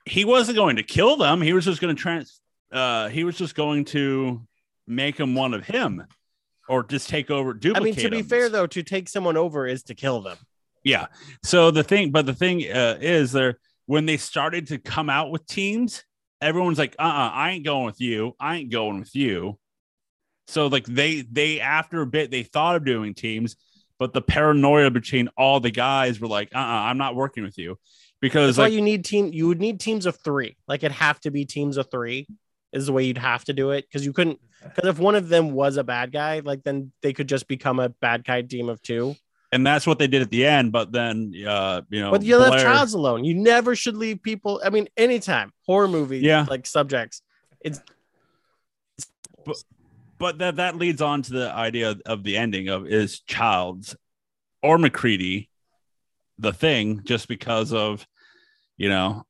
he wasn't going to kill them. He was just going to trans. Uh, he was just going to make him one of him, or just take over. Duplicate. I mean, to be him. fair though, to take someone over is to kill them. Yeah. So the thing, but the thing uh, is, there when they started to come out with teams, everyone's like, "Uh, uh I ain't going with you. I ain't going with you." So like they they after a bit they thought of doing teams, but the paranoia between all the guys were like, "Uh, uh I'm not working with you," because That's why like you need team. You would need teams of three. Like it'd have to be teams of three is the way you'd have to do it because you couldn't. Because if one of them was a bad guy, like then they could just become a bad guy team of two. And that's what they did at the end. But then, uh, you know, But you left childs alone. You never should leave people. I mean, anytime horror movie, Yeah. like subjects. It's but but that that leads on to the idea of the ending of is Childs or MacReady the thing just because of you know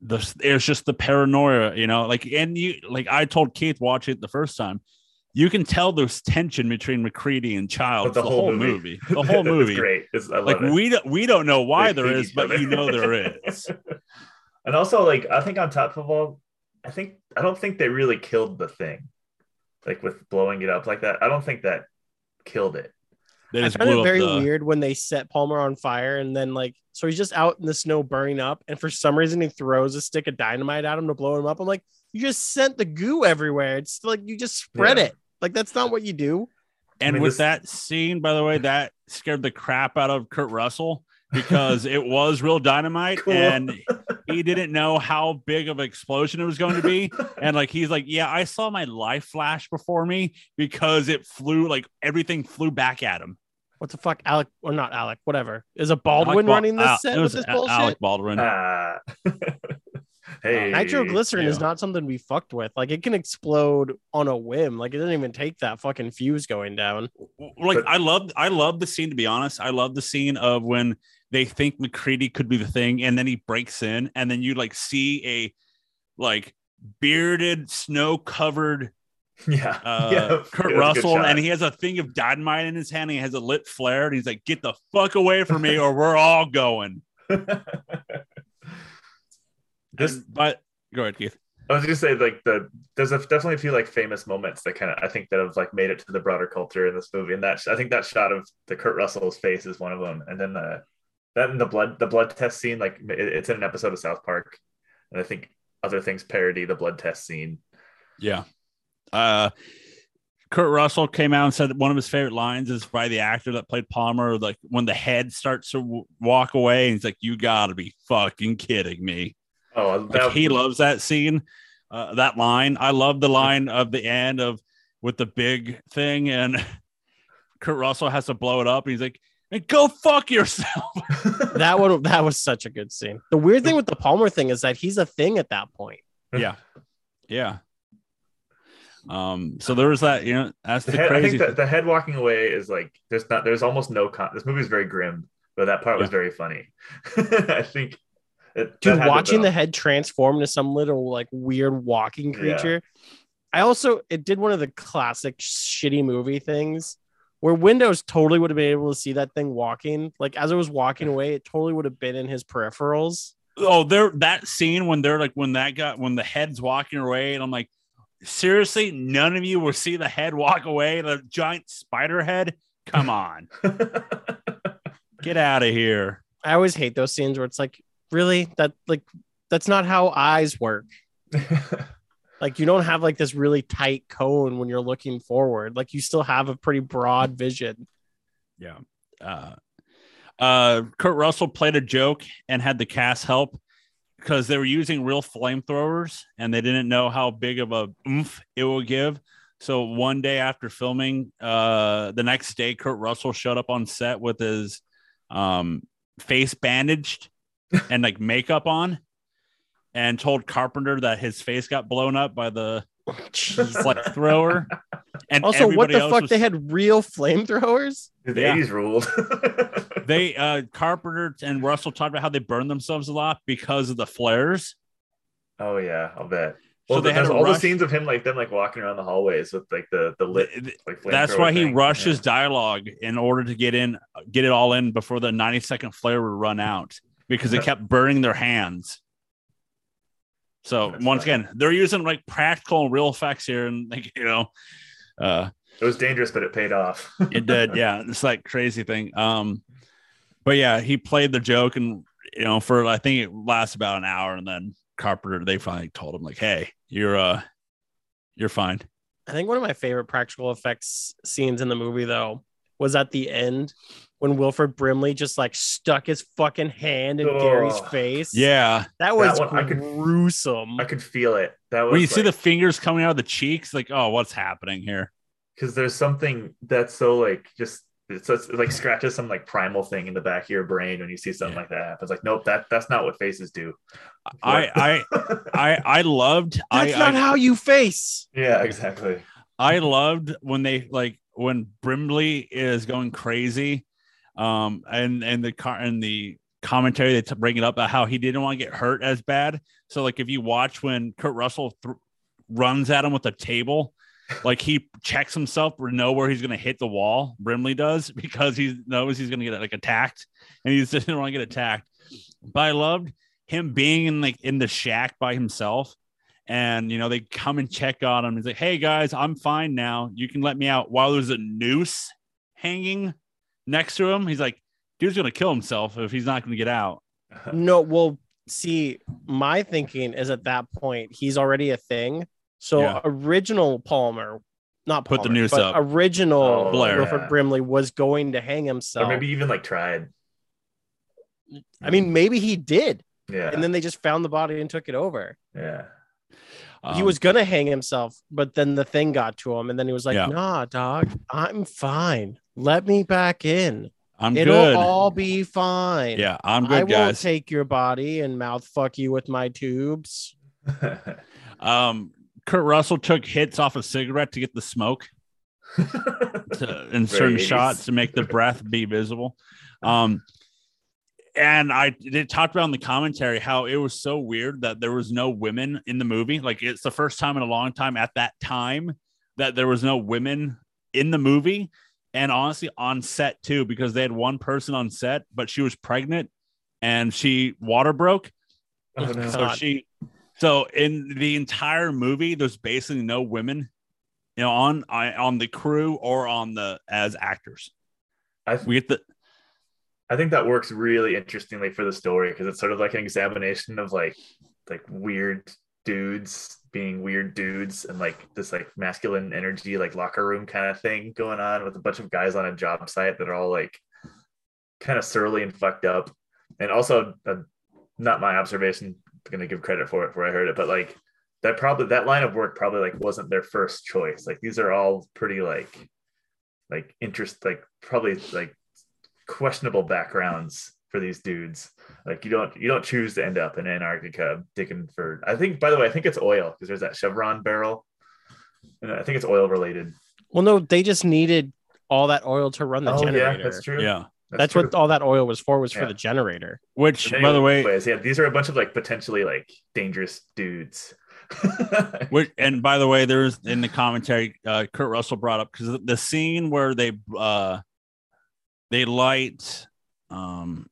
the it's just the paranoia you know like and you like I told Keith watch it the first time you can tell there's tension between MacReady and Child But the, whole, movie. the whole It's movie great. It's, I love like it. we don't we don't know why They there hate is each but other. you know there is and also, like, I think on top of all, I think I don't think they really killed the thing, like with blowing it up like that. I don't think that killed it. they I just found it very the- weird when they set Palmer on fire and then like so he's just out in the snow burning up and for some reason he throws a stick of dynamite at him to blow him up. I'm like, you just sent the goo everywhere. It's like you just spread Yeah. it. Like that's not what you do. And mean, with this- that scene, by the way, that scared the crap out of Kurt Russell because it was real dynamite Cool. and he didn't know how big of an explosion it was going to be. And like he's like, Yeah, I saw my life flash before me because it flew like everything flew back at him. What the fuck, Alec or not Alec, whatever. Is a Baldwin Alec Bal- running this Al- set it with was this A- bullshit? Alec Baldwin. Ah. hey, Nitroglycerin is not something we fucked with. Like it can explode on a whim. Like it doesn't even take that fucking fuse going down. like But- I love I love the scene to be honest. I love the scene of when they think MacReady could be the thing, and then he breaks in, and then you like see a like bearded, snow covered Yeah, uh yeah. Kurt It was a good Russell, and he has a thing of dynamite in his hand. And he has a lit flare, and he's like, "Get the fuck away from me, or we're all going." this And- but go ahead, Keith. I was gonna say like the there's a, definitely a few like famous moments that kind of I think that have like made it to the broader culture in this movie, and that I think that shot of the Kurt Russell's face is one of them, and then the that and the blood the blood test scene like it, it's in an episode of South Park, and I think other things parody the blood test scene. Yeah. Uh, Kurt Russell came out and said that one of his favorite lines is by the actor that played Palmer. Like when the head starts to w- walk away, and he's like, "You gotta be fucking kidding me!" Oh, Like he loves that scene, uh, that line. I love the line of the end of with the big thing, and Kurt Russell has to blow it up. And he's like, "And go fuck yourself." That one that was such a good scene. The weird thing with the Palmer thing is that he's a thing at that point. yeah, yeah. Um. So there was that. You know, that's the the head, I think that the head walking away is like there's not there's almost no con. This movie is very grim, but that part was very funny. I think. It, Dude, that had to watching the head transform into some little like weird walking Yeah. creature. I also it did one of the classic shitty movie things where Windows totally would have been able to see that thing walking. Like as it was walking away, it totally would have been in his peripherals. oh there that scene when they're like when that got when the head's walking away and i'm like seriously none of you will see the head walk away the giant spider head come on get out of here I always hate those scenes where it's like, really? That like that's not how eyes work. Like you don't have like this really tight cone when you're looking forward. Like you still have a pretty broad vision. yeah uh uh kurt russell played a joke and had the cast help because they were using real flamethrowers and they didn't know how big of a oomph it will give so one day after filming uh the next day kurt russell showed up on set with his um face bandaged and like makeup on and told carpenter that his face got blown up by the Jeez. flamethrower and Also, what the fuck? was- They had real flamethrowers. the Yeah. 80s ruled. they uh carpenter and russell talked about how they burned themselves a lot because of the flares oh yeah, I'll bet. So Well, they had there's to all rush- the scenes of him like them like walking around the hallways with like the the lit like that's flamethrower why he rushes Yeah. dialogue in order to get in get it all in before the 90 second flare would run out because they kept burning their hands. So That's once funny. again they're using like practical and real effects here and like you know uh It was dangerous, but it paid off. it did yeah. It's like crazy thing. Um but yeah he played the joke and you know for i think it lasts about an hour and then carpenter they finally told him like hey you're uh you're fine. I think one of my favorite practical effects scenes in the movie, though, was at the end when Wilford Brimley just like stuck his fucking hand in Oh. Garry's face. yeah that was one I could- gruesome. I could feel it. That was when you see the fingers coming out of the cheeks like oh what's happening here because there's something that's so like just it's, it's like scratches some like primal thing in the back of your brain when you see something Yeah. like that happen. It's like nope, that that's not what faces do. I I I I loved That's I, not I, how you face. yeah, exactly. I loved when they like when Brimley is going crazy, um, and and the car and the commentary they t- bring it up about how he didn't want to get hurt as bad. So like if you watch when Kurt Russell th- runs at him with a table, like he checks himself to know where he's going to hit the wall. Brimley does because he knows he's going to get like attacked, and he just didn't want to get attacked. But I loved him being in like in the shack by himself and you know they come and check on him. He's like, "Hey guys, I'm fine now. You can let me out." While there's a noose hanging next to him, he's like, "Dude's gonna kill himself if he's not gonna get out." No, well, see, my thinking is at that point he's already a thing. So Yeah. original Palmer, not Put the Palmer, noose up. Original Oh, Blair. Wilford yeah. Brimley was going to hang himself. Or maybe even like tried. I mean, maybe he did, Yeah. and then they just found the body and took it over. yeah. he Um, was gonna hang himself, but then the thing got to him, and then he was like, Yeah. "Nah, dog, I'm fine. Let me back in. I'm It'll good. all be fine. yeah, I'm good, I good, won't take your body and mouth fuck you with my tubes." um, Kurt Russell took hits off a cigarette to get the smoke to, in Very certain 80s. shots to make the breath be visible. Um, and I did talked about in the commentary how it was so weird that there was no women in the movie. Like it's the first time in a long time at that time that there was no women in the movie, and honestly on set too, because they had one person on set, but she was pregnant and she water broke, oh, no. so she So in the entire movie, there's basically no women, you know, on on the crew or on the as actors. I We get the I think that works really interestingly for the story because it's sort of like an examination of like like weird dudes being weird dudes and like this like masculine energy like locker room kind of thing going on with a bunch of guys on a job site that are all like kind of surly and fucked up. And also uh, not my observation I'm gonna give credit for it before I heard it but like that probably that line of work probably like wasn't their first choice. Like these are all pretty like like interest like probably like questionable backgrounds for these dudes. Like you don't you don't choose to end up in Antarctica digging for. I think by the way, I think it's oil because there's that Chevron barrel, and I think it's oil related. Well, no, they just needed all that oil to run the oh generator. yeah, that's true. yeah. That's, true. what all that oil was for was for the generator. Which, But by the way, anyways, yeah, these are a bunch of like potentially like dangerous dudes. Which, and by the way, there's in the commentary, uh, Kurt Russell brought up because the scene where they uh, they light um,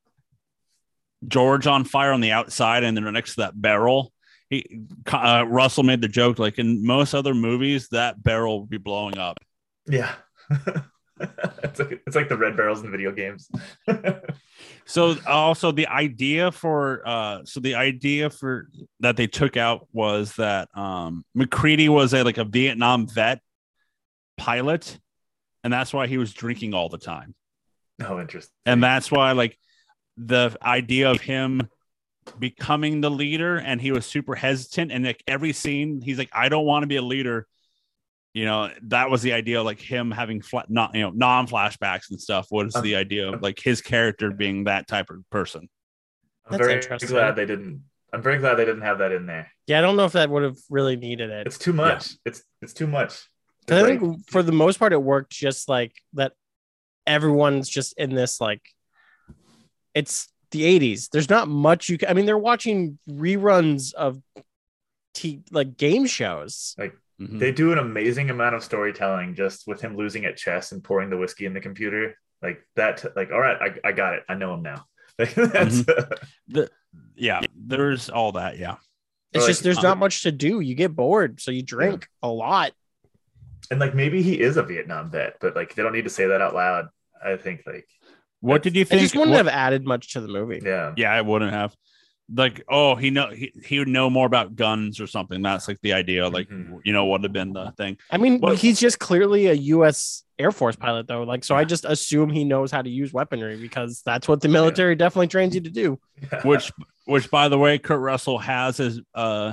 George on fire on the outside, and they're next to that barrel. He uh, Russell made the joke like in most other movies that barrel would be blowing up. yeah. it's like it's like the red barrels in video games. So also the idea for uh so the idea for that they took out was that um MacReady was a like a Vietnam vet pilot and that's why he was drinking all the time. oh, interesting. And that's why like the idea of him becoming the leader and he was super hesitant and like every scene he's like I don't want to be a leader. You know, that was the idea like him having flat not you know non-flashbacks and stuff was Um, the idea of like his character being that type of person. I'm That's very interesting. glad they didn't. I'm very glad they didn't have that in there. Yeah, I don't know if that would have really needed it. It's too much. It's it's too much. 'Cause I like- think for the most part, it worked just like that. Everyone's just in this like, it's the '80s. There's not much you. Can, I mean, they're watching reruns of, t like game shows. Mhm. they do an amazing amount of storytelling just with him losing at chess and pouring the whiskey in the computer like that like all right i, I got it i know him now like that's yeah, there's all that. Yeah. It's Like, just there's um, not much to do. You get bored, so you drink a lot. and like maybe he is a vietnam vet but like they don't need to say that out loud i think like What did you It think? just wouldn't what- have added much to the movie. yeah yeah, I wouldn't have. Like, oh, he know he, he would know more about guns or something. That's like the idea. Like, Mhm. you know, would have been the thing. I mean, What- he's just clearly a U.S. Air Force pilot, though. Like, so I just assume he knows how to use weaponry because that's what the military definitely trains you to do. Which, which, by the way, Kurt Russell has his uh,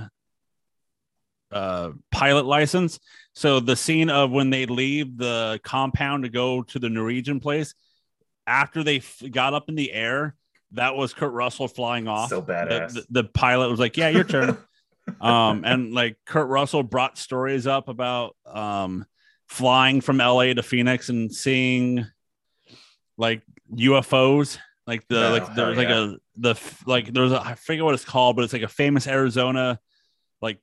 uh, pilot license. So the scene of when they leave the compound to go to the Norwegian place, after they f- got up in the air, that was Kurt Russell flying off. so the, badass the, the pilot was like, "Yeah, your turn." um, and like Kurt Russell brought stories up about um, flying from LA to Phoenix and seeing like UFOs. Like the Oh, like there was like a the like there's a I forget what it's called, but it's like a famous Arizona like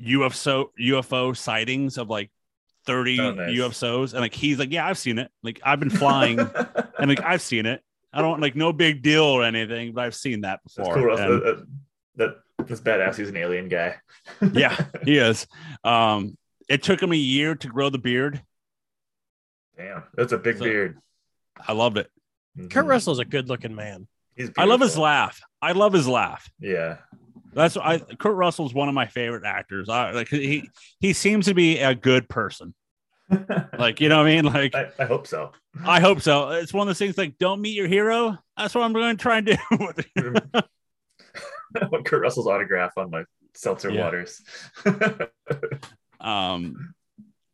UFO UFO sightings of like 30 Oh, nice. UFOs, and like he's like, yeah, I've seen it. Like I've been flying, and like I've seen it. I don't like no big deal or anything, but I've seen that before. that's before. cool Russ. And- Uh, uh, that that's badass he's an alien guy yeah, he is. Um, it took him a year to grow the beard. damn that's a big So- beard I loved it. Kurt Mhm. Russell's a good-looking man. he's I love his laugh. I love his laugh. yeah That's I. Kurt Russell's one of my favorite actors. I like he. He seems to be a good person. Like you know what I mean. Like I, I hope so I hope so. It's one of those things like don't meet your hero. That's what I'm going to try and do. I want Kurt Russell's autograph on my seltzer Yeah. waters. um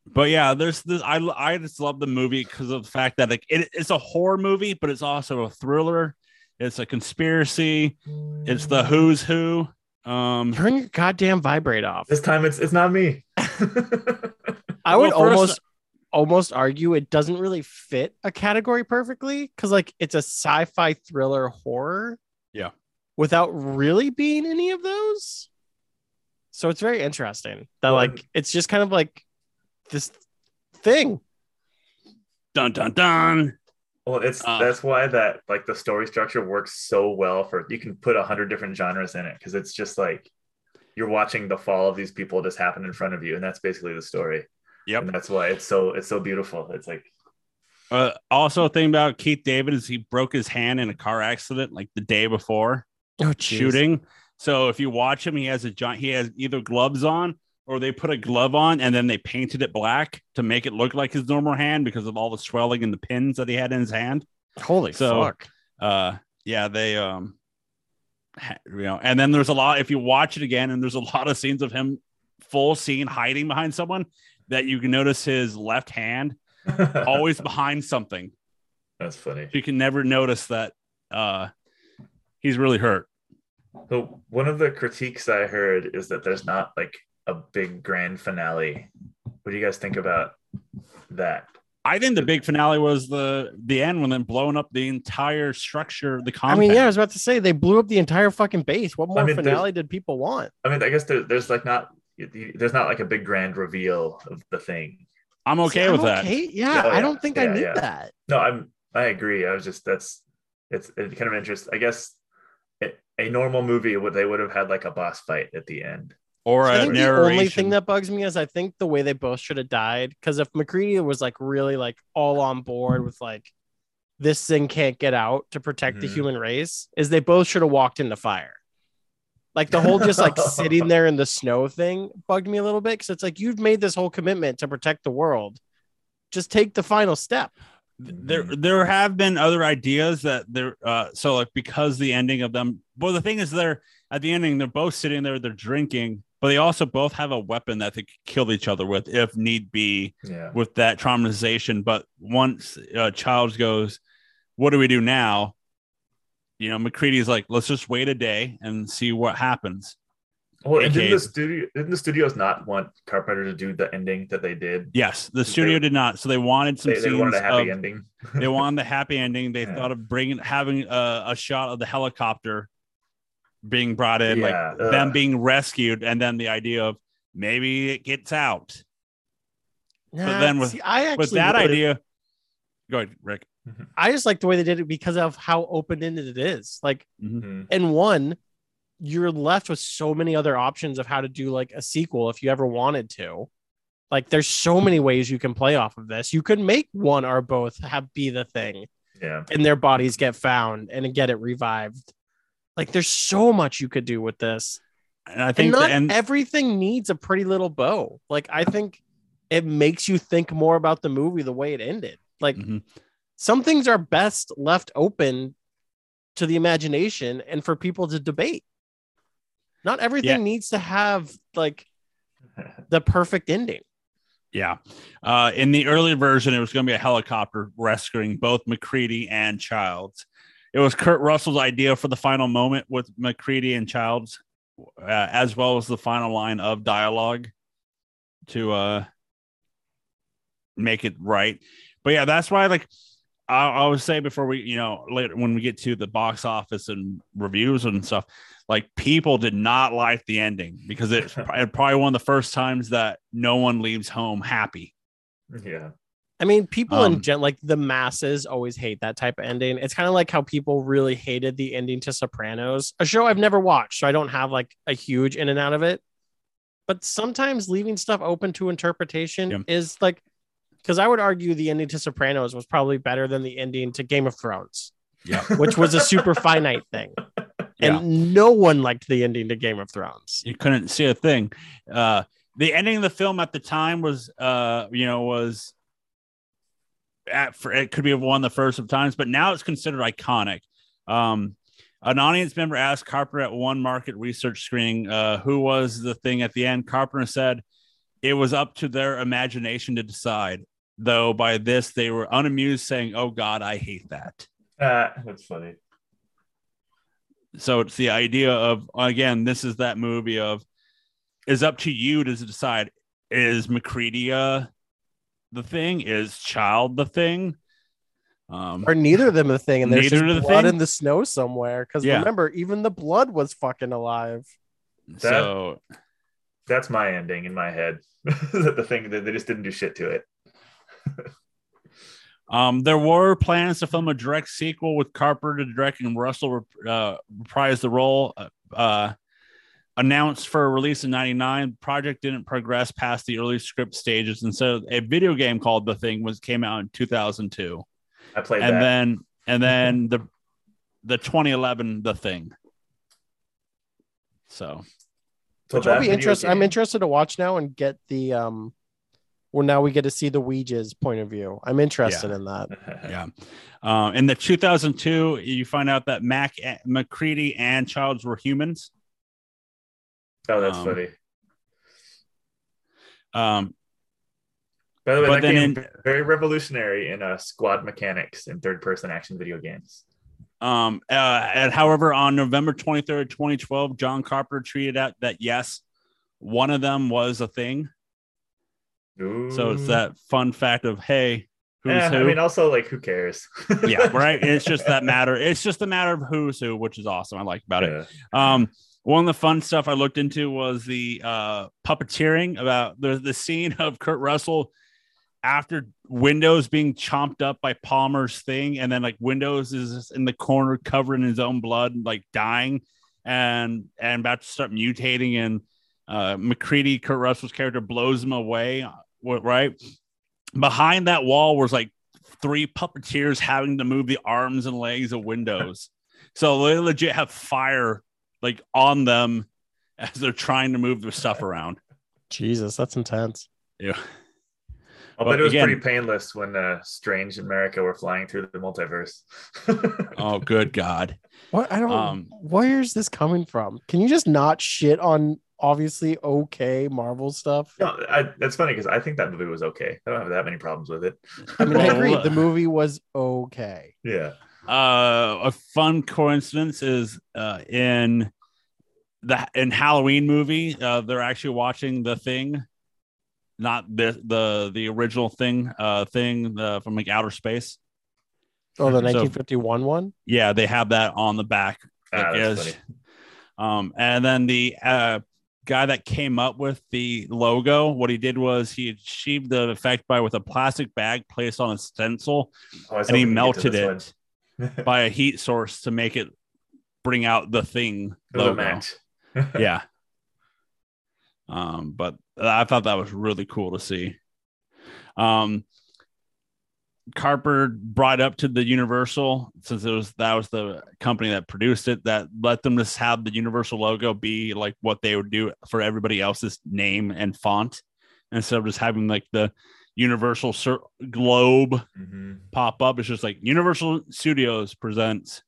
but yeah there's this i i just love the movie because of the fact that like it, it's a horror movie but it's also a thriller it's a conspiracy it's the who's who um Turn your goddamn vibrate off. this time it's it's not me. I would Well, first- almost almost argue it doesn't really fit a category perfectly because like it's a sci-fi thriller horror. Yeah. Without really being any of those. So it's very interesting that Well, like it's just kind of like this thing. dun dun dun well, it's Uh, that's why that like the story structure works so well for you can put a hundred different genres in it because it's just like you're watching the fall of these people just happen in front of you, and that's basically the story. Yep. And that's why it's so it's so beautiful. It's like Uh, also, a thing about Keith David is he broke his hand in a car accident like the day before Oh, shooting. So if you watch him, he has a giant. He has either gloves on or they put a glove on and then they painted it black to make it look like his normal hand because of all the swelling and the pins that he had in his hand. Holy So- fuck. Uh, yeah, they um, you know, and then there's a lot. If you watch it again, and there's a lot of scenes of him full scene hiding behind someone that you can notice his left hand always behind something. that's funny. You can never notice that uh, he's really hurt. So one of the critiques I heard is that there's not like a big grand finale. What do you guys think about that? I think the big finale was the the end when then blowing up the entire structure, the I mean, yeah, I was about to say they blew up the entire fucking base. What more mean, finale did people want? I mean, I guess there, there's like not there's not like a big grand reveal of the thing. I'm okay See, with I'm that. Okay. Yeah, Oh, I don't think I need yeah. that. No, I'm I agree. I was just that's it's, it's kind of interest. I guess it, a normal movie would they would have had like a boss fight at the end. Or I a think the only thing that bugs me is I think the way they both should have died. Because if MacReady was like really like all on board with like this thing can't get out to protect the Mhm. human race, is they both should have walked into fire. Like the whole just like sitting there in the snow thing bugged me a little bit because it's like you've made this whole commitment to protect the world. Just take the final step. there there have been other ideas that they're uh so like because the ending of them well the thing is they're at the ending they're both sitting there they're drinking but they also both have a weapon that they could kill each other with if need be Yeah. with that traumatization but once uh childs goes what do we do now you know macready's like let's just wait a day and see what happens Well, and didn't the studio didn't the studios not want Carpenter to do the ending that they did? yes the They- studio did not so they wanted some They, they scenes wanted a happy of- ending. they wanted the happy ending. They Yeah. thought of bringing having a, a shot of the helicopter being brought in, Yeah, like ugh. them uh. being rescued, and then the idea of maybe it gets out. Nah, then with- see, I actually With that would've- idea, go ahead, Rick. Mm-hmm. I just like the way they did it because of how open ended it is. Like mm-hmm. Mhm. and one you're left with so many other options of how to do like a sequel if you ever wanted to like there's so many ways you can play off of this you could make one or both have be the thing Yeah. and their bodies get found and get it revived like there's so much you could do with this And I and think the not end. everything needs a pretty little bow like i think it makes you think more about the movie the way it ended like Mhm. some things are best left open to the imagination and for people to debate. Not everything Yeah. needs to have like the perfect ending. Yeah. Uh, in the early version, it was going to be a helicopter rescuing both MacReady and Childs. It was Kurt Russell's idea for the final moment with MacReady and Childs, uh, as well as the final line of dialogue to uh, make it right. But yeah, that's why, like, I, I would say before we, you know, later when we get to the box office and reviews and stuff, like people did not like the ending because it's probably one of the first times that no one leaves home happy. Yeah. I mean, people Um, in gen like the masses always hate that type of ending. It's kind of like how people really hated the ending to Sopranos, a show I've never watched, so I don't have like a huge in and out of it. But sometimes leaving stuff open to interpretation Yeah. is like, because I would argue the ending to Sopranos was probably better than the ending to Game of Thrones, Yeah. which was a super finite thing. Yeah. And no one liked the ending to Game of Thrones. you couldn't see a thing. Uh, the ending of the film at the time was, uh, you know, was at for it could be one of the first of times, but now it's considered iconic. Um, an audience member asked Carpenter at one market research screening, uh, who was the thing at the end. Carpenter said it was up to their imagination to decide. Though by this they were unamused, saying, "Oh God, I hate that." Ah, that's funny. so it's the idea of again this is that movie of is up to you to decide is macready uh the thing is child the thing um Or neither of them a thing, and there's Neither just the blood thing? in the snow somewhere. Because Yeah. remember, even the blood was fucking alive. so That's my ending in my head. that the thing that they just didn't do shit to it. um there were plans to film a direct sequel with carpenter directing and russell uh reprise the role uh announced for a release in 99 project didn't progress past the early script stages and so a video game called the thing was came out in 2002 I played and that. then and then the the 2011 the thing so So Which will be video interesting. I'm interested to watch now and get the um. Well, now we get to see the Ouija's point of view. I'm interested in that. yeah um in the 2002 you find out that mac macready and childs were humans oh, that's Um, funny. um By the way, but that game very revolutionary in uh, squad mechanics in third-person action video games. Um, uh, and however, on November 23rd, 2012, John Carpenter tweeted out that yes, one of them was a thing. So it's that fun fact of hey, who's Eh, who? I mean, also like, who cares? yeah, right. It's just that matter. It's just a matter of who's who, which is awesome. I like about it. Um, one of the fun stuff I looked into was the uh, puppeteering about the the scene of Kurt Russell after Windows being chomped up by Palmer's thing, and then like Windows is in the corner covered in his own blood, like dying, and and about to start mutating, and uh, MacReady, Kurt Russell's character, blows him away. uh, Right behind that wall was like three puppeteers having to move the arms and legs of Windows. so they legit have fire like on them as they're trying to move their stuff around. Jesus, that's intense. Yeah. I'll But bet it was again- pretty painless when uh, Strange America were flying through the multiverse. Oh, good God. What I don't. Um, where is this coming from? Can you just not shit on obviously okay Marvel stuff? no, I, that's funny because I think that movie was okay. I don't have that many problems with it. I mean, I agree. The movie was okay. Yeah. Uh, a fun coincidence is uh, in the in Halloween movie, uh, they're actually watching the thing, not the the the original thing, uh, thing uh, from like outer space. Oh, the So- 1951 one. Yeah, they have that on the back Ah, Like, that's funny. Um, and then the uh, guy that came up with the logo, what he did was he achieved the effect by with a plastic bag placed on a stencil, Oh, and he hoping to get to melted it one. by a heat source to make it bring out the thing logo. match. yeah. Um, but I thought that was really cool to see. Um, Carper brought up to the Universal since it was that was the company that produced it that let them just have the Universal logo be like what they would do for everybody else's name and font instead of just having like the Universal cir- globe Mhm. pop up. It's just like Universal Studios presents.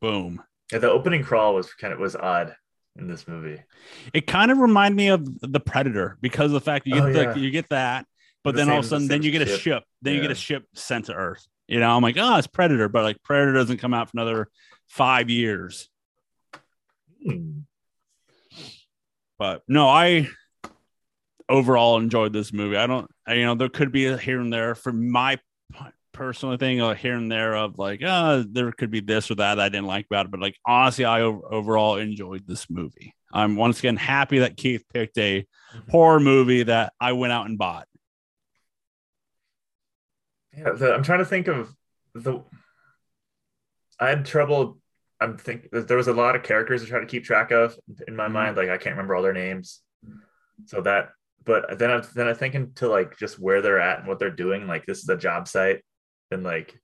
Boom. Yeah, the opening crawl was kind of was odd in this movie. It kind of reminded me of the Predator because of the fact you get Oh, the, yeah. you get that, but The then all of a sudden the then you same get a ship. ship, then you get a ship sent to Earth. You know, I'm like, oh, it's Predator, but like Predator doesn't come out for another five years. Hmm. But no, I overall enjoyed this movie. I don't, I, you know, there could be a here and there for my personal thing, a here and there of like, uh, there could be this or that I didn't like about it. But like, honestly, I o- overall enjoyed this movie. I'm once again happy that Keith picked a horror movie that I went out and bought. Yeah, the, I'm trying to think of the. I had trouble. I'm think there was a lot of characters to try to keep track of in my Mhm. mind. Like I can't remember all their names, so that. But then I'm then I'm thinking to like just where they're at and what they're doing. Like this is a job site, and like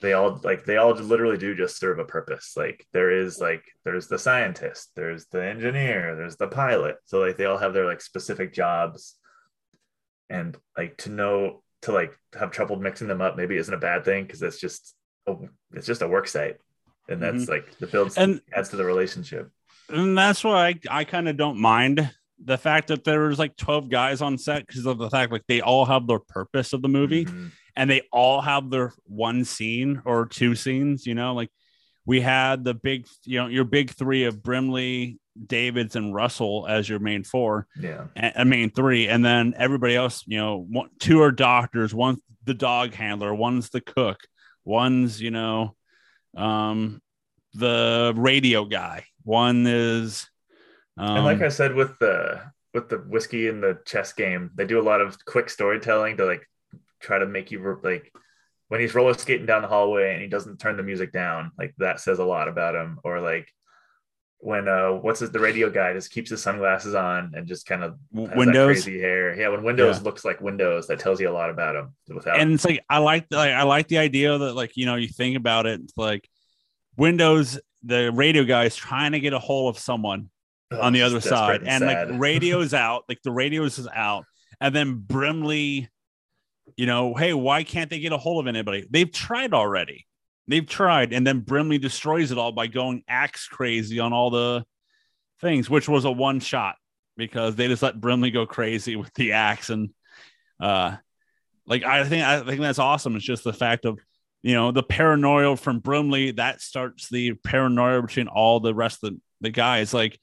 they all like they all literally do just serve a purpose. Like there is like there's the scientist, there's the engineer, there's the pilot. So like they all have their like specific jobs, and like to know to like have trouble mixing them up maybe isn't a bad thing because it's just a, it's just a work site, and that's mm-hmm. like the builds And- adds to the relationship. And that's why I, I kind of don't mind the fact that there was like 12 guys on set because of the fact like they all have their purpose of the movie. Mhm. and they all have their one scene or two scenes, you know, like we had the big, you know, your big three of Brimley, Davids, and Russell as your main four, Yeah. and I mean three, and then everybody else, you know, one, two are doctors, one's the dog handler, one's the cook, one's, you know, um, the radio guy, one is, um, and like I said with the with the whiskey and the chess game, they do a lot of quick storytelling to like try to make you like when he's roller skating down the hallway and he doesn't turn the music down, like that says a lot about him. Or like when uh what's it, the radio guy just keeps his sunglasses on and just kind of W- has that Windows. crazy hair. Yeah, when Windows Yeah. looks like Windows, that tells you a lot about him. Without and it's like I like like I like the idea that like you know you think about it it's like Windows the radio guy is trying to get a hold of someone Oh, on the other side. And like radio's out like the radios is out. And then Brimley you know hey why can't they get a hold of anybody? They've tried already. They've tried. And then Brimley destroys it all by going axe crazy on all the things which was a one shot because they just let Brimley go crazy with the axe. And uh like I think I think that's awesome. It's just the fact of you know the paranoia from Brimley that starts the paranoia between all the rest of the, the guys. Like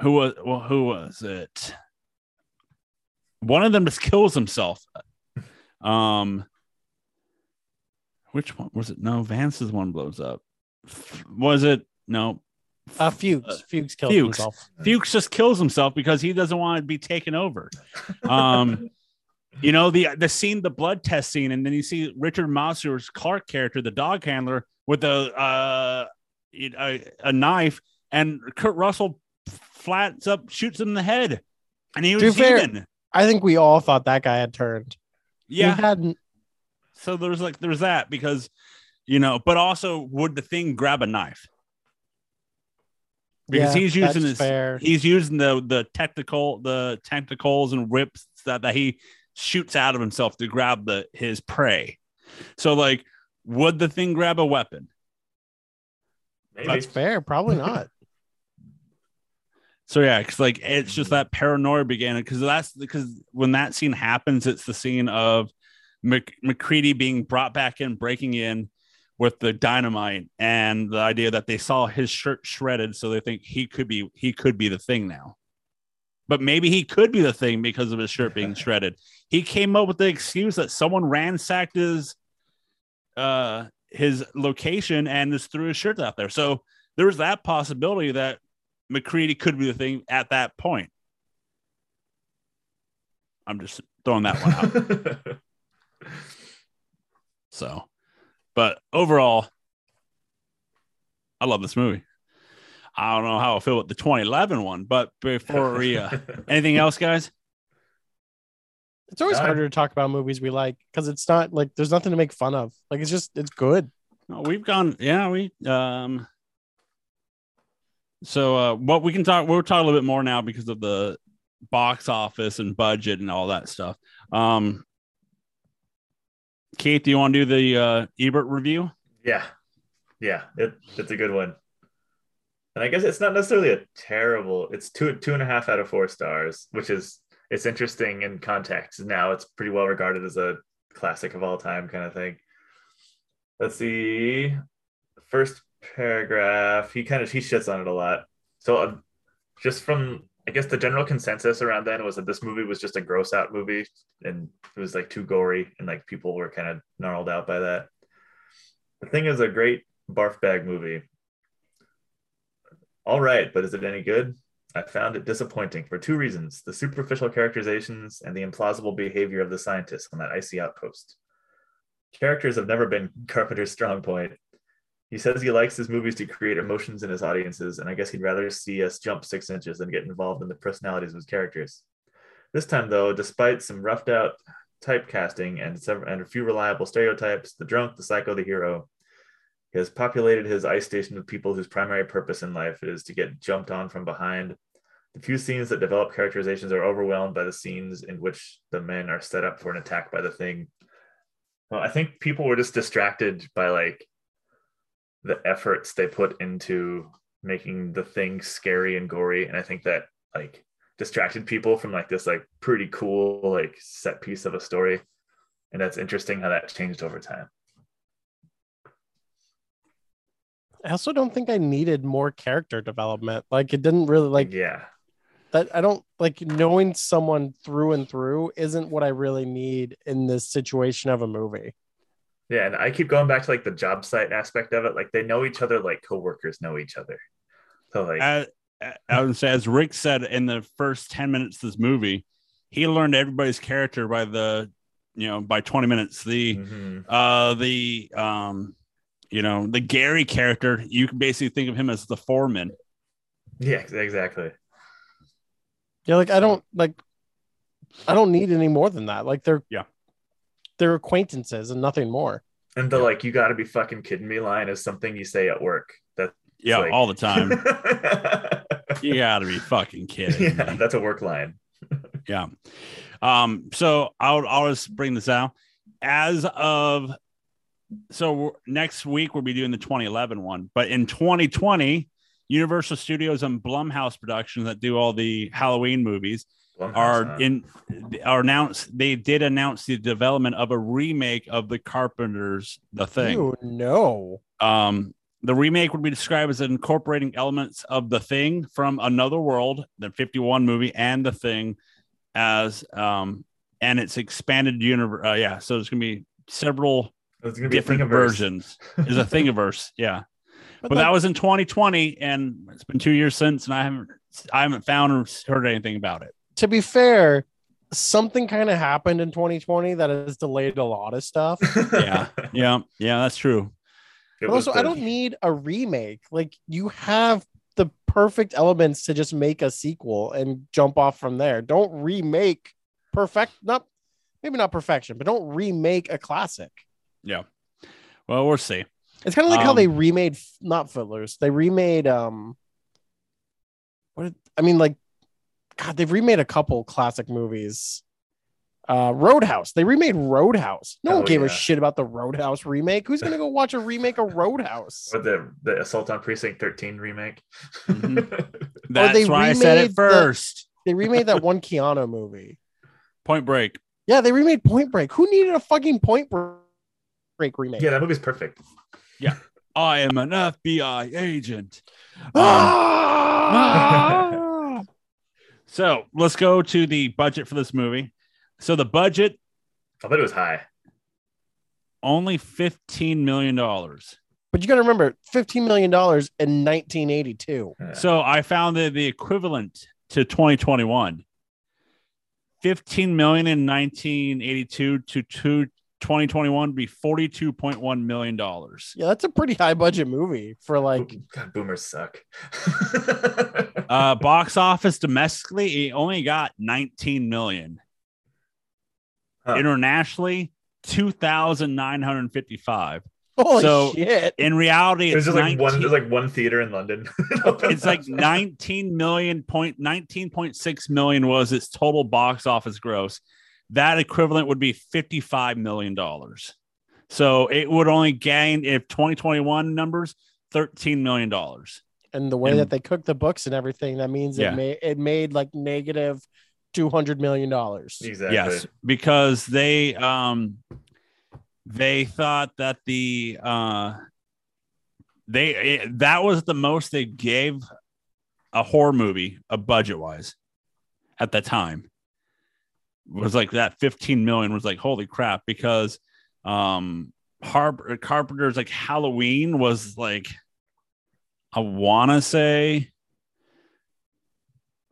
who was well, who was it? One of them just kills himself. Um, which one was it? No, Vance's one blows up. Was it? No, Uh, Fuchs. Fuchs killed Fuchs. himself. Fuchs just kills himself because he doesn't want to be taken over. Um, you know the the scene, the blood test scene, and then you see Richard Masur's Clark character, the dog handler, with a uh, a, a knife, and Kurt Russell flats up, shoots him in the head, and he was be fair- even. I think we all thought that guy had turned. Yeah, He hadn't. so there's like there's that because you know, but also would the thing grab a knife? Because Yeah, he's using that's his fair. he's using the the technical the tentacles and whips that, that he shoots out of himself to grab the his prey. So like would the thing grab a weapon? Maybe. That's fair. Probably not. So yeah, because like it's just that paranoia began because that's because when that scene happens, it's the scene of Mc, MacReady being brought back in, breaking in with the dynamite, and the idea that they saw his shirt shredded, so they think he could be he could be the thing now. But maybe he could be the thing because of his shirt being shredded. He came up with the excuse that someone ransacked his uh his location and just threw his shirt out there. So there was that possibility that MacReady could be the thing at that point. I'm just throwing that one out. So, but overall, I love this movie. I don't know how I feel with the 2011 one, but before we, uh, anything else, guys? It's always harder to talk about movies we like because it's not like there's nothing to make fun of. Like it's just it's good. No, we've gone, yeah, we, um, so, uh, what we can talk, we'll talk a little bit more now because of the box office and budget and all that stuff. Um, Keith, do you want to do the uh, Ebert review? Yeah, yeah, it, it's a good one. And I guess it's not necessarily a terrible. It's two two and a half out of four stars, which is it's interesting in context. Now it's pretty well regarded as a classic of all time kind of thing. Let's see. First paragraph, he kind of he shits on it a lot. So uh, just from I guess the general consensus around then was that this movie was just a gross out movie and it was like too gory and like people were kind of gnarled out by that. The thing is a great barf bag movie. All right, but is it any good? I found it disappointing for two reasons the superficial characterizations and the implausible behavior of the scientists on that icy outpost. Characters have never been Carpenter's strong point. He says he likes his movies to create emotions in his audiences, and I guess he'd rather see us jump six inches than get involved in the personalities of his characters. This time, though, despite some roughed out typecasting and, several, and a few reliable stereotypes the drunk, the psycho, the hero he has populated his ice station with people whose primary purpose in life is to get jumped on from behind. The few scenes that develop characterizations are overwhelmed by the scenes in which the men are set up for an attack by the thing. Well, I think people were just distracted by like the efforts they put into making the thing scary and gory. And I think that like distracted people from like this like pretty cool like set piece of a story. And that's interesting how that changed over time. I also don't think I needed more character development. Like it didn't really like yeah. that. I don't like knowing someone through and through isn't what I really need in this situation of a movie. Yeah, and I keep going back to like the job site aspect of it. Like they know each other, like coworkers know each other. So like, As, I would say, as Rick said in the first 10 minutes of this movie, he learned everybody's character by the, you know, by 20 minutes. The, mhm. uh, the, um, you know, the Garry character, you can basically think of him as the foreman. Yeah, exactly. Yeah, like I don't like I don't need any more than that. Like they're Yeah. They're acquaintances and nothing more. And the like, you got to be fucking kidding me line is something you say at work. That's Yeah, like- all the time. you gotta be fucking kidding. yeah, me. that's a work line. Yeah. Um, so I'll I'll just bring this out. As of so next week we'll be doing the 2011 one, but in 2020, Universal Studios and Blumhouse Productions that do all the Halloween movies Blumhouse, are huh? in are announced they did announce the development of a remake of the Carpenters The Thing. Ew, no. Um, the remake would be described as incorporating elements of The Thing from Another World, the 51 movie, and The Thing as um, and its expanded universe. Uh, yeah, so there's gonna be several It's gonna be different versions. Is a Thingiverse, yeah. But that was in 2020, and it's been two years since, and I haven't I haven't found or heard anything about it. To be fair, something kind of happened in 2020 that has delayed a lot of stuff. Yeah, yeah, yeah. That's true. It But was also, I don't need a remake. Like you have the perfect elements to just make a sequel and jump off from there. Don't remake perfect, not maybe not perfection, but don't remake a classic. Yeah. Well, we'll see. It's kind of like how Um, they remade not Footloose. They remade um what did, I mean like god, they've remade a couple classic movies. Uh Roadhouse. They remade Roadhouse. No one Oh, gave a shit about the Roadhouse remake. Who's going to go watch a remake of Roadhouse? Or the the Assault on Precinct 13 remake. Mhm. That's they why I said it remade the- first. They remade that one Keanu movie. Point Break. Yeah, they remade Point Break. Who needed a fucking Point Break remake? yeah, that movie's perfect. Yeah, I am an FBI agent. Um, Ah! so let's go to the budget for this movie. So the budget I bet it was high. only fifteen million dollars. but you got to remember, fifteen million dollars in 1982. Yeah. So I found that the equivalent to 2021, 15 million in 1982 to two, 2021 be 42.1 million dollars. Yeah, that's a pretty high budget movie for like. God, boomers suck. Uh, box office domestically, it only got 19 million. Huh. Internationally, 2,955. Holy So, shit! In reality, There's it's just like one. There's like one theater in London. it's like 19 million point 19.6 million was its total box office gross. That equivalent would be 55 million dollars. So it would only gain if 2021 numbers 13 million dollars. And the way and- that they cooked the books and everything, that means Yeah. it made it made like negative two hundred million dollars. exactly. Yes, because they um they thought that the uh they it, that was the most they gave a horror movie a budget wise at that time was like that 15 million was like holy crap because um Har- Carpenter's like Halloween was like I want to say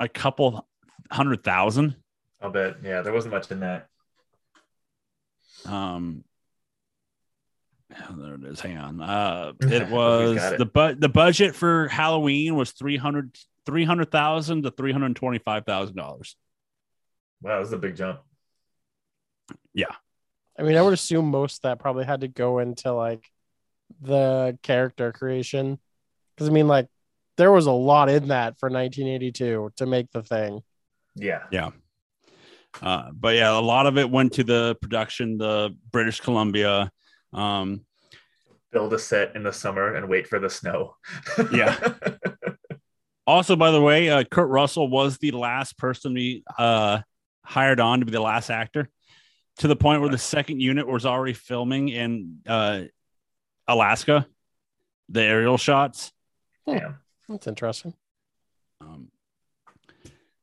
a couple hundred thousand I'll bet. Yeah, there wasn't much in that. um oh, there it is hang on uh it was it. the but the budget for halloween was 300 300000 to 325000 dollars Wow, this is a big jump. Yeah, I mean, I would assume most of that probably had to go into like the character creation. Because I mean, like, there was a lot in that for 1982 to make the thing. Yeah. Yeah. Uh but yeah a lot of it went to the production the british columbia um Build a set in the summer and wait for the snow. Yeah. also by the way uh kurt russell was the last person to be uh hired on to be the last actor to the point where the second unit was already filming in uh alaska the aerial shots Damn. That's interesting. Um,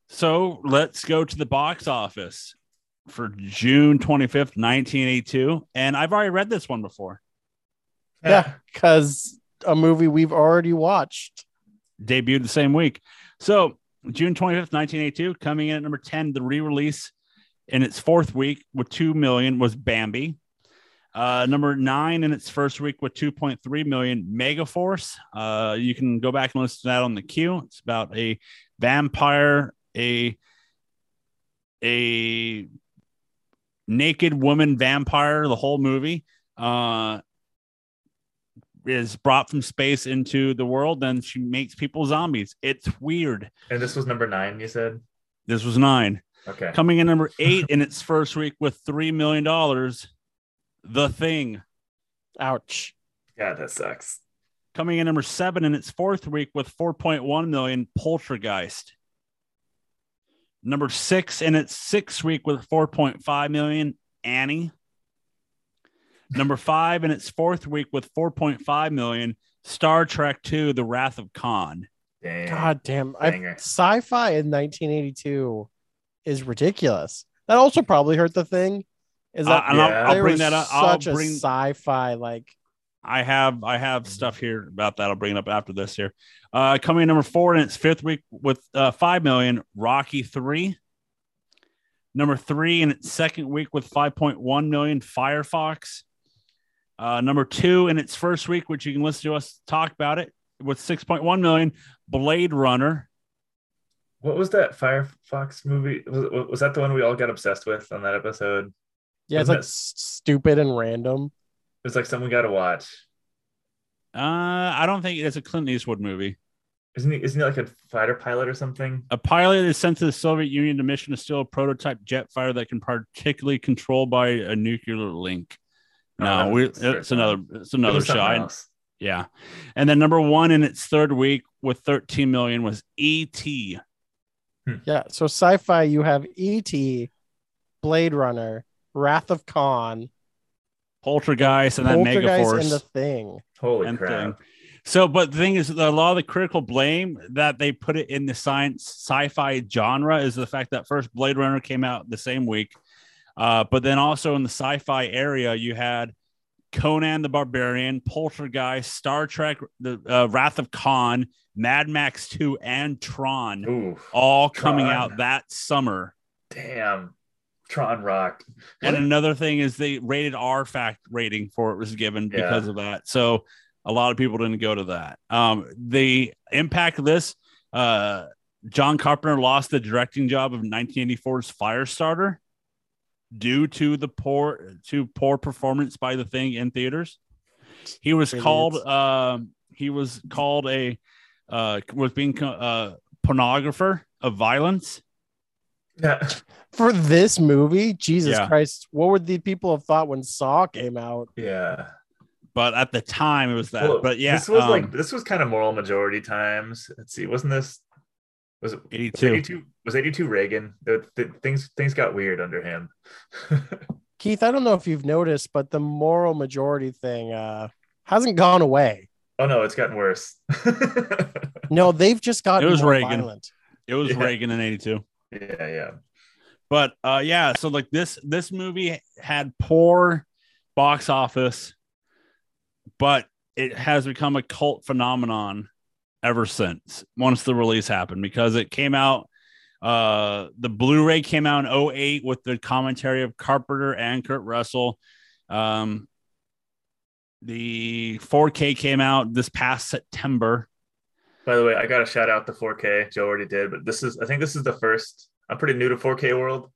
so let's go to the box office for June 25th, 1982. And I've already read this one before. Yeah, because a movie we've already watched. Debuted the same week. So June 25th, 1982, coming in at number 10, the re release in its fourth week with 2 million was Bambi. Uh, number nine in its first week with 2.3 million, Megaforce. Uh, you can go back and listen to that on the queue. It's about a vampire, a a naked woman vampire. The whole movie uh, is brought from space into the world, and she makes people zombies. It's weird. And this was number nine, you said? This was nine. Okay. Coming in number eight in its first week with three million dollars. The Thing. Ouch. Yeah, that sucks. Coming in number seven in its fourth week with 4.1 million. Poltergeist. Number six in its sixth week with 4.5 million. Annie. Number five in its fourth week with 4.5 million. Star Trek II: The Wrath of Khan. Dang. God damn. I, sci-fi in 1982 is ridiculous. That also probably hurt the thing. Is that Uh, and I'll, I'll there bring was that up. I'll Such a sci-fi like I have I have stuff here about that. I'll bring it up after this here. Uh, coming in number four in its fifth week with uh, five million. Rocky three. Number three in its second week with 5.1 million. Firefox. Uh, number two in its first week, which you can listen to us talk about it with 6.1 million. Blade Runner. What was that Firefox movie? Was, was that the one we all got obsessed with on that episode? Yeah, it's Wasn't like it- s- stupid and random. It's like something we got to watch. Uh, I don't think it's a Clint Eastwood movie. Isn't he? Isn't he like a fighter pilot or something? A pilot is sent to the Soviet Union to mission to steal a prototype jet fighter that can particularly control by a nuclear link. Oh, No, that we, it's another it's another was something shot. else. Yeah. And then number one in its third week with 13 million was E.T. Yeah, so sci-fi you have E.T., Blade Runner, Wrath of Khan, Poltergeist and then Poltergeist, Megaforce. and the Thing. Holy and crap! thing. So, but the thing is, a lot of the critical blame that they put it in the science sci-fi genre is the fact that first Blade Runner came out the same week, uh, but then also in the sci-fi area you had Conan the Barbarian, Poltergeist, Star Trek, the uh, Wrath of Khan, Mad Max 2, and Tron, Ooh, all coming Tron. out that summer. damn! Tron rocked. And another thing is the rated R fact rating for it was given Yeah. because of that. So a lot of people didn't go to that. Um, the impact of this, uh, John Carpenter lost the directing job of 1984's Firestarter due to the poor to poor performance by the thing in theaters. He was called um, he was called a uh, was being uh, pornographer of violence. Yeah, For this movie, Jesus Yeah. Christ, what would the people have thought when Saw came out? yeah. But at the time, it was that. Well, but yeah, this was um, like this was kind of moral majority times. Let's see, wasn't this? Was it was 82. 82? Was 82 Reagan? The, the, things things got weird under him. Keith, I don't know if you've noticed, but the moral majority thing uh, hasn't gone away. oh no, it's gotten worse. No, they've just gotten It was more Reagan. violent. It was Yeah. Reagan in 82. Yeah, yeah. But uh yeah, so like this this movie had poor box office, but it has become a cult phenomenon ever since once the release happened because it came out uh the Blu-ray came out in 08 with the commentary of Carpenter and Kurt Russell. Um the 4K came out this past September. By the way, I got to shout out the 4K. Joe already did, but this is I think this is the first. I'm pretty new to 4K world,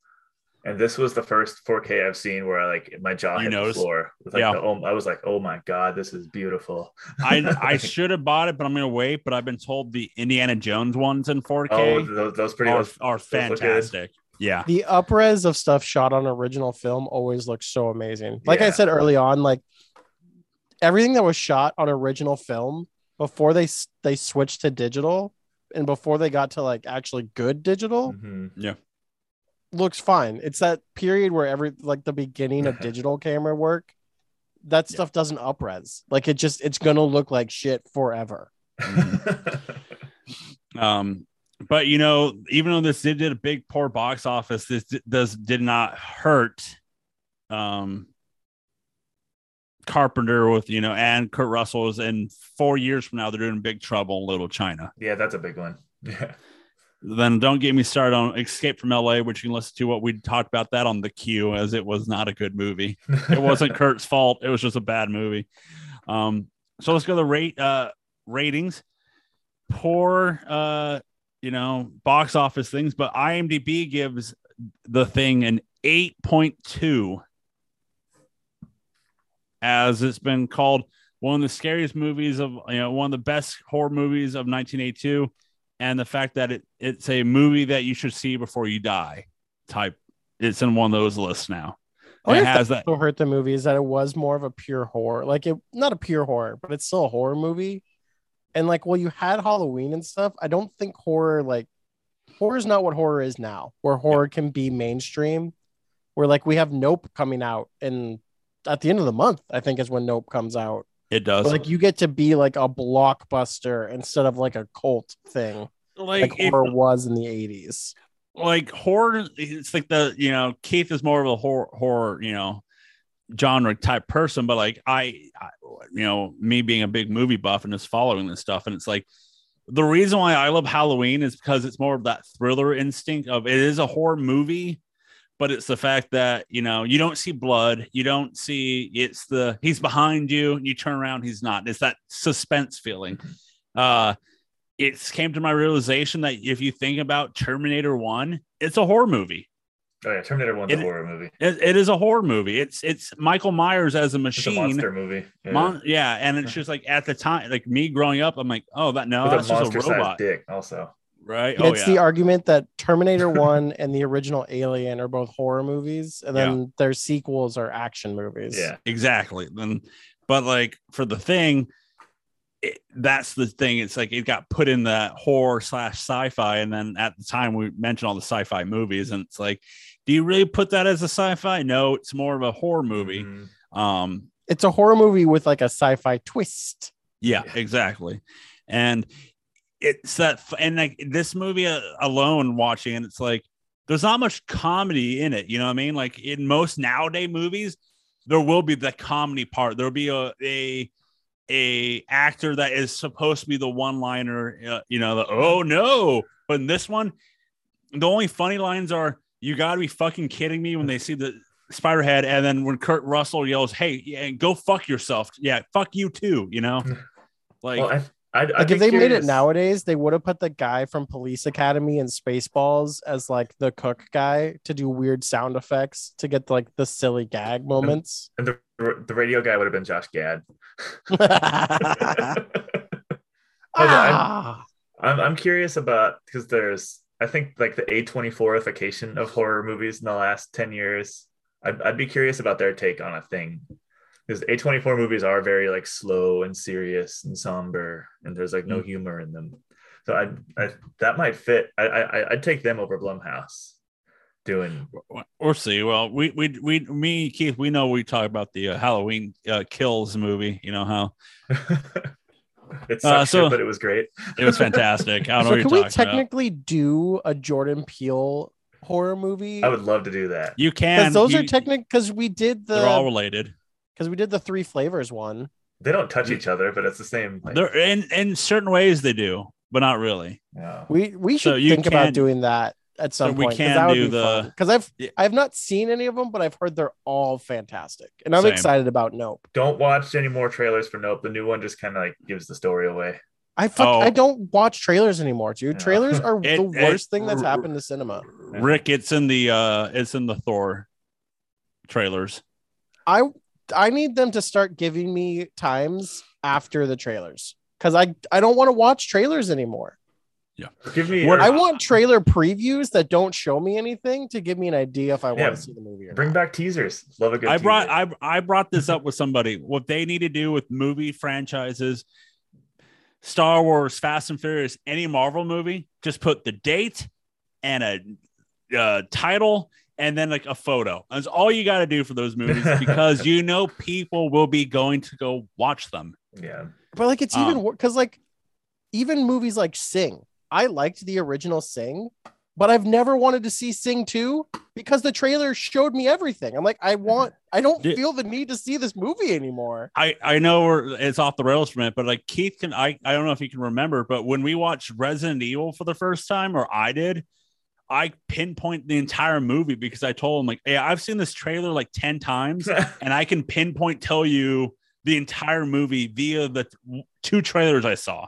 and this was the first 4K I've seen where I like my jaw You hit the floor. With, like, Yeah. the, oh, I was like, oh my god, this is beautiful. I I should have bought it, but I'm gonna wait. But I've been told the Indiana Jones ones in 4K oh those, those pretty are, those, are look good. fantastic. Yeah, The upres of stuff shot on original film always looks so amazing. Like I said early on, like everything that was shot on original film before they they switched to digital and before they got to like actually good digital Mhm. looks fine. It's that period where every like the beginning of digital camera work, that Yeah. stuff doesn't upres. Like it just it's gonna look like shit forever. um, but you know, even though this did, did a big poor box office, this d- does did not hurt. Um, Carpenter with you know, and Kurt Russell is in four years from now they're doing Big Trouble in Little China. yeah, that's a big one. Yeah. Then don't get me started on Escape from LA, which you can listen to what we talked about that on the queue, as it was not a good movie. It wasn't Kurt's fault. It was just a bad movie. Um, so let's go to the rate uh ratings. Poor uh, you know, box office things, but IMDb gives the thing an 8.2 as it's been called one of the scariest movies of you know one of the best horror movies of 1982 and the fact that it it's a movie that you should see before you die type it's in one of those lists now Oh, it yeah, has that hurt the movie is that it was more of a pure horror. Like it not a pure horror, but it's still a horror movie. And like well, you had Halloween and stuff. I don't think horror like horror is not what horror is now, where horror can be mainstream. Where like we have Nope coming out and at the end of the month, I think is when Nope comes out. it does But, like you get to be like a blockbuster instead of like a cult thing, like, like if- horror was in the 80s. like horror it's like the you know keith is more of a horror horror you know genre type person but like I, I you know me being a big movie buff and just following this stuff and it's like the reason why i love halloween is because it's more of that thriller instinct of it is a horror movie but it's the fact that you know you don't see blood you don't see it's the he's behind you and you turn around he's not it's that suspense feeling uh it came to my realization that if you think about Terminator One, it's a horror movie. Oh yeah, Terminator One's It- a horror movie. It, it is a horror movie. It's it's Michael Myers as a machine It's a monster movie. Yeah. Mon- yeah, and it's just like at the time, like me growing up, I'm like, oh, that no, With that's a just a robot, dick, also. Right? Yeah, Oh it's yeah, the argument that Terminator 1 and the original Alien are both horror movies, and then their sequels are action movies. Yeah. exactly. Then, but like for the thing, it, that's the thing. It's like it got put in the horror slash sci-fi, and then at the time we mentioned all the sci-fi movies, and it's like, do you really put that as a sci-fi? No, it's more of a horror movie. Mhm. Um, It's a horror movie with like a sci fi twist. Yeah, Yeah. exactly. And it's that, and like this movie uh, alone, watching, and it's like there's not much comedy in it. You know what I mean? Like in most nowadays movies, there will be the comedy part. There'll be a a a actor that is supposed to be the one liner. Uh, you know, the oh no, but in this one, the only funny lines are you got to be fucking kidding me when they see the spider head and then when kurt russell yells hey yeah, go fuck yourself yeah fuck you too you know like well, I, Like if they made it nowadays, they would have put the guy from Police Academy and Spaceballs as like the cook guy to do weird sound effects to get like the silly gag moments. and the, the radio guy would have been Josh Gad. ah, I'm I'm curious about because there's I think like the A24ification of horror movies in the last 10 years. I'd, I'd be curious about their take on a thing because A24 movies are very like slow and serious and somber and there's like no humor in them. So I, I that might fit. I, I I'd take them over Blumhouse doing we'll see well we we we me keith we know we talk about the uh, halloween uh, kills movie you know how it sucked Uh, so- shit, but it was great. it was fantastic i don't know so what you're can we talking about technically do a Jordan Peele horror movie? I would love to do that. you can Because those are you- technical. Because we did the. they're all related because we did the three flavors one. They don't touch each other, but it's the same. Like, they're in in certain ways they do but not really yeah. We we So should you think about can- doing that at some point. we can that would do be the- because I've Yeah. I've not seen any of them, but I've heard they're all fantastic, and I'm Same. excited about Nope. Don't watch any more trailers for Nope. The new one just kind of like gives the story away. I fuck, Oh. I don't watch trailers anymore, dude. Yeah. Trailers are It- the it- worst thing that's happened to cinema. rick it's in the uh it's in the thor trailers I I need them to start giving me times after the trailers because I I don't want to watch trailers anymore. Yeah, give me. What- I want trailer previews that don't show me anything to give me an idea if I want to see the movie or bring not. back teasers. Love a good. I brought. I I brought this up with somebody. What they need to do with movie franchises, Star Wars, Fast and Furious, any Marvel movie, just put the date and a uh, title and then like a photo. That's all you got to do for those movies because you know people will be going to go watch them. yeah. But like it's Um, even because like even movies like Sing, I liked the original Sing, but I've never wanted to see Sing 2 because the trailer showed me everything. I'm like, I want, I don't Did- feel the need to see this movie anymore. I I know we're, it's off the rails from it, but like Keith can I I don't know if he can remember, but when we watched Resident Evil for the first time, or I did, I pinpoint the entire movie because I told him like, hey, I've seen this trailer like ten times, and I can pinpoint tell you the entire movie via the t- two trailers I saw.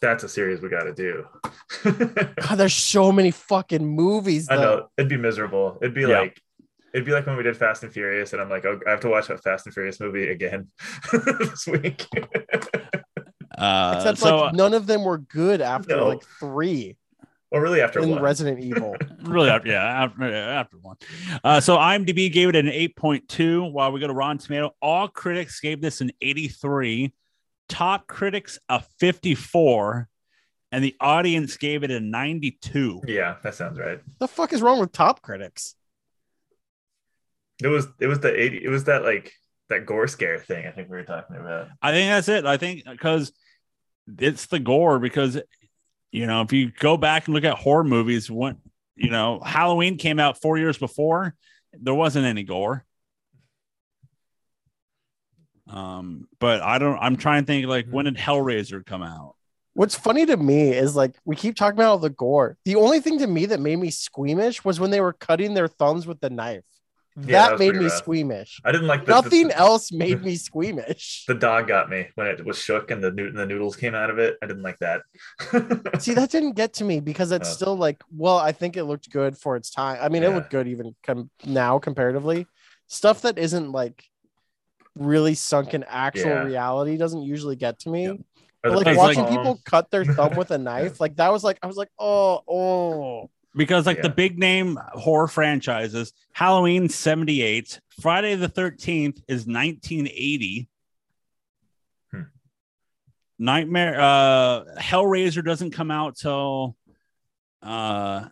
That's a series we got to do. God, there's so many fucking movies. I Though. know it'd be miserable. It'd be Yeah. like it'd be like when we did Fast and Furious, and I'm like, oh, I have to watch a Fast and Furious movie again this week. Uh, Except so like none of them were good after No. like three well, really, after in one. Resident Evil. really after, yeah after, after one uh, so imdb gave it an 8.2 while we go to rotten tomato all critics gave this an 83 top critics a 54 and the audience gave it a 92 yeah, that sounds right. the fuck is wrong with top critics? It was it was the 80 it was that like that gore scare thing I think we were talking about. i think that's it i think because it's the gore because you know if you go back and look at horror movies when you know halloween came out four years before there wasn't any gore um but i don't i'm trying to think like when did hellraiser come out What's funny to me is like we keep talking about all the gore. The only thing to me that made me squeamish was when they were cutting their thumbs with the knife. Yeah, that That made me rough. squeamish. I didn't like the, Nothing the, else made me squeamish. the dog got me when it was shook and the the noodles came out of it. I didn't like that. See, that didn't get to me because it's Oh. still like, well, I think it looked good for its time. I mean, it Yeah. looked good even com- now comparatively. Stuff that isn't like really sunk in actual Yeah. reality doesn't usually get to me. But like watching like- people cut their thumb with a knife, like that was like, I was like, oh, oh. Because like the big name horror franchises halloween 78 friday the 13th is 1980 Hmm. nightmare uh hellraiser doesn't come out till uh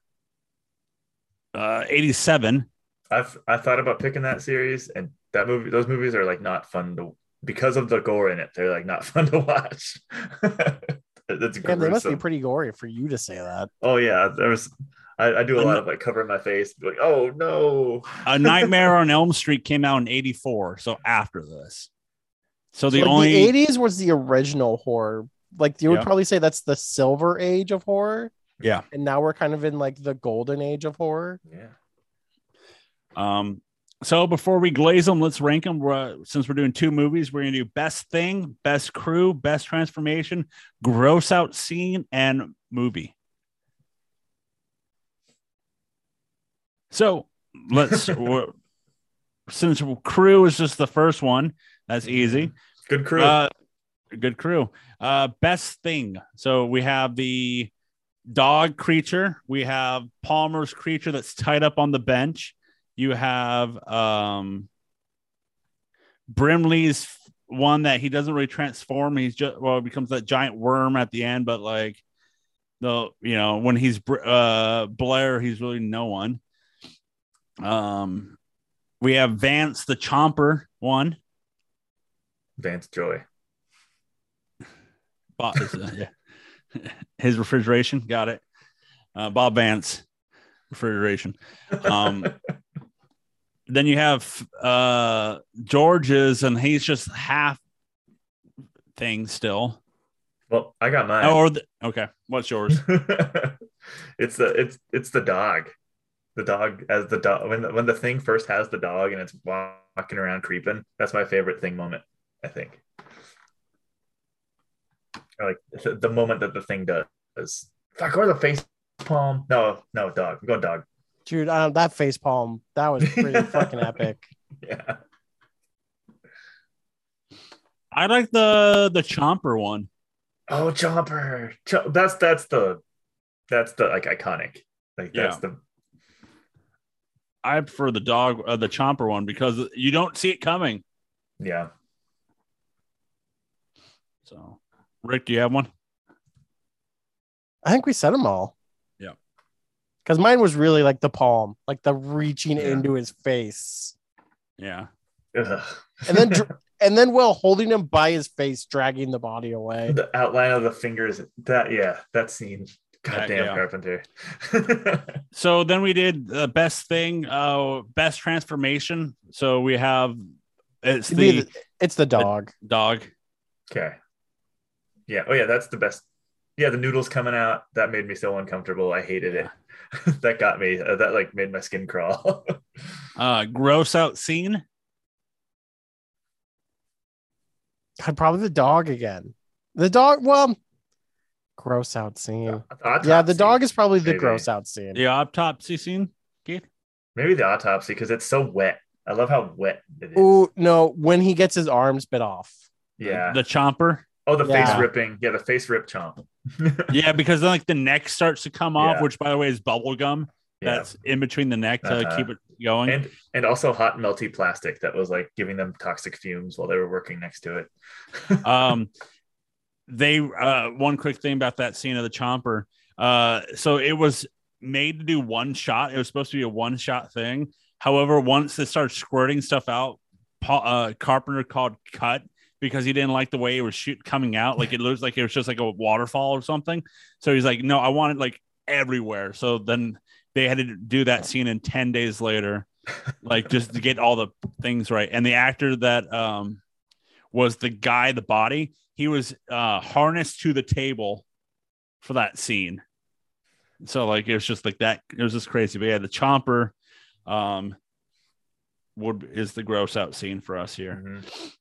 uh 87 I've I thought about picking that series, and that movie, those movies are like not fun to because of the gore in it. They're like not fun to watch. That's Damn, they must be pretty gory for you to say that. Oh yeah, there was. I, I do a lot of like covering my face, like, oh no. a nightmare on elm street came out in 84 so after this so the like only the 80s was the original horror. Like you would Yeah. probably say that's the silver age of horror. Yeah. And now we're kind of in like the golden age of horror. Yeah. Um, so before we glaze them, let's rank them. We're, since we're doing two movies, we're gonna do best thing, best crew, best transformation, gross out scene, and movie. So let's since crew is just the first one, that's easy. Good crew. Uh, good crew. Uh, best thing. So we have the dog creature. We have Palmer's creature that's tied up on the bench. You have um, Brimley's one that he doesn't really transform. He's just well, it becomes that giant worm at the end, but like the you know when he's uh Blair, he's really no one. Um, we have Vance the Chomper one. Vance Joy. Bob, is, uh, yeah. His refrigeration, got it. Uh, Bob Vance refrigeration. Um, then you have uh, George's, and he's just half thing still. well, I got mine. Oh, or the, okay, what's yours? it's the it's it's the dog. The dog as the dog when the, when the thing first has the dog and it's walking around creeping. That's my favorite thing moment. I think. Or like the, the moment that the thing does. Fuck or the face palm. No, no, dog. I'm going dog. Dude, uh, that face palm, that was pretty fucking epic. Yeah. I like the the Chomper one. Oh, Chomper. Ch- that's that's the that's the like iconic. Like that's the I prefer the dog, uh, the Chomper one, because you don't see it coming. yeah. So, Rick, do you have one? I think we said them all. Yeah. Because mine was really like the palm, like the reaching Yeah. into his face. Yeah. Ugh. And then dr- and then while holding him by his face, dragging the body away. the outline of the fingers. That yeah, that scene. Goddamn yeah. Carpenter. So then we did the best thing, uh, best transformation. So we have it's the the- it's the dog. dog. okay. Yeah. Oh yeah, that's the best. Yeah, the noodles coming out that made me so uncomfortable. I hated it. that got me. Uh, that like made my skin crawl. Uh, gross out scene. God, probably the dog again. The dog. Well, gross out scene. Autopsy. Yeah, the dog is probably the maybe. gross out scene. The autopsy scene. Keith. Maybe the autopsy because it's so wet. I love how wet it is. Oh no, when he gets his arms bit off. yeah. The chomper. oh, the Yeah. face ripping. Yeah, the face rip chomp. Yeah, because then like the neck starts to come off, Yeah. which by the way is bubble gum. Yeah. That's in between the neck to Uh-huh. keep it going. and and also hot melty plastic that was like giving them toxic fumes while they were working next to it. um they uh one quick thing about that scene of the chomper uh so it was made to do one shot. It was supposed to be a one shot thing. However once they started squirting stuff out Paul, uh carpenter called cut because he didn't like the way it was shoot coming out. Like it looks like it was just like a waterfall or something. So he's like no i want it like everywhere. So then they had to do that scene in 10 days later like just to get all the things right. And the actor that um was the guy the body he was uh harnessed to the table for that scene. So like it was just like that it was just crazy. But yeah the chomper um would is the gross out scene for us here. Mhm.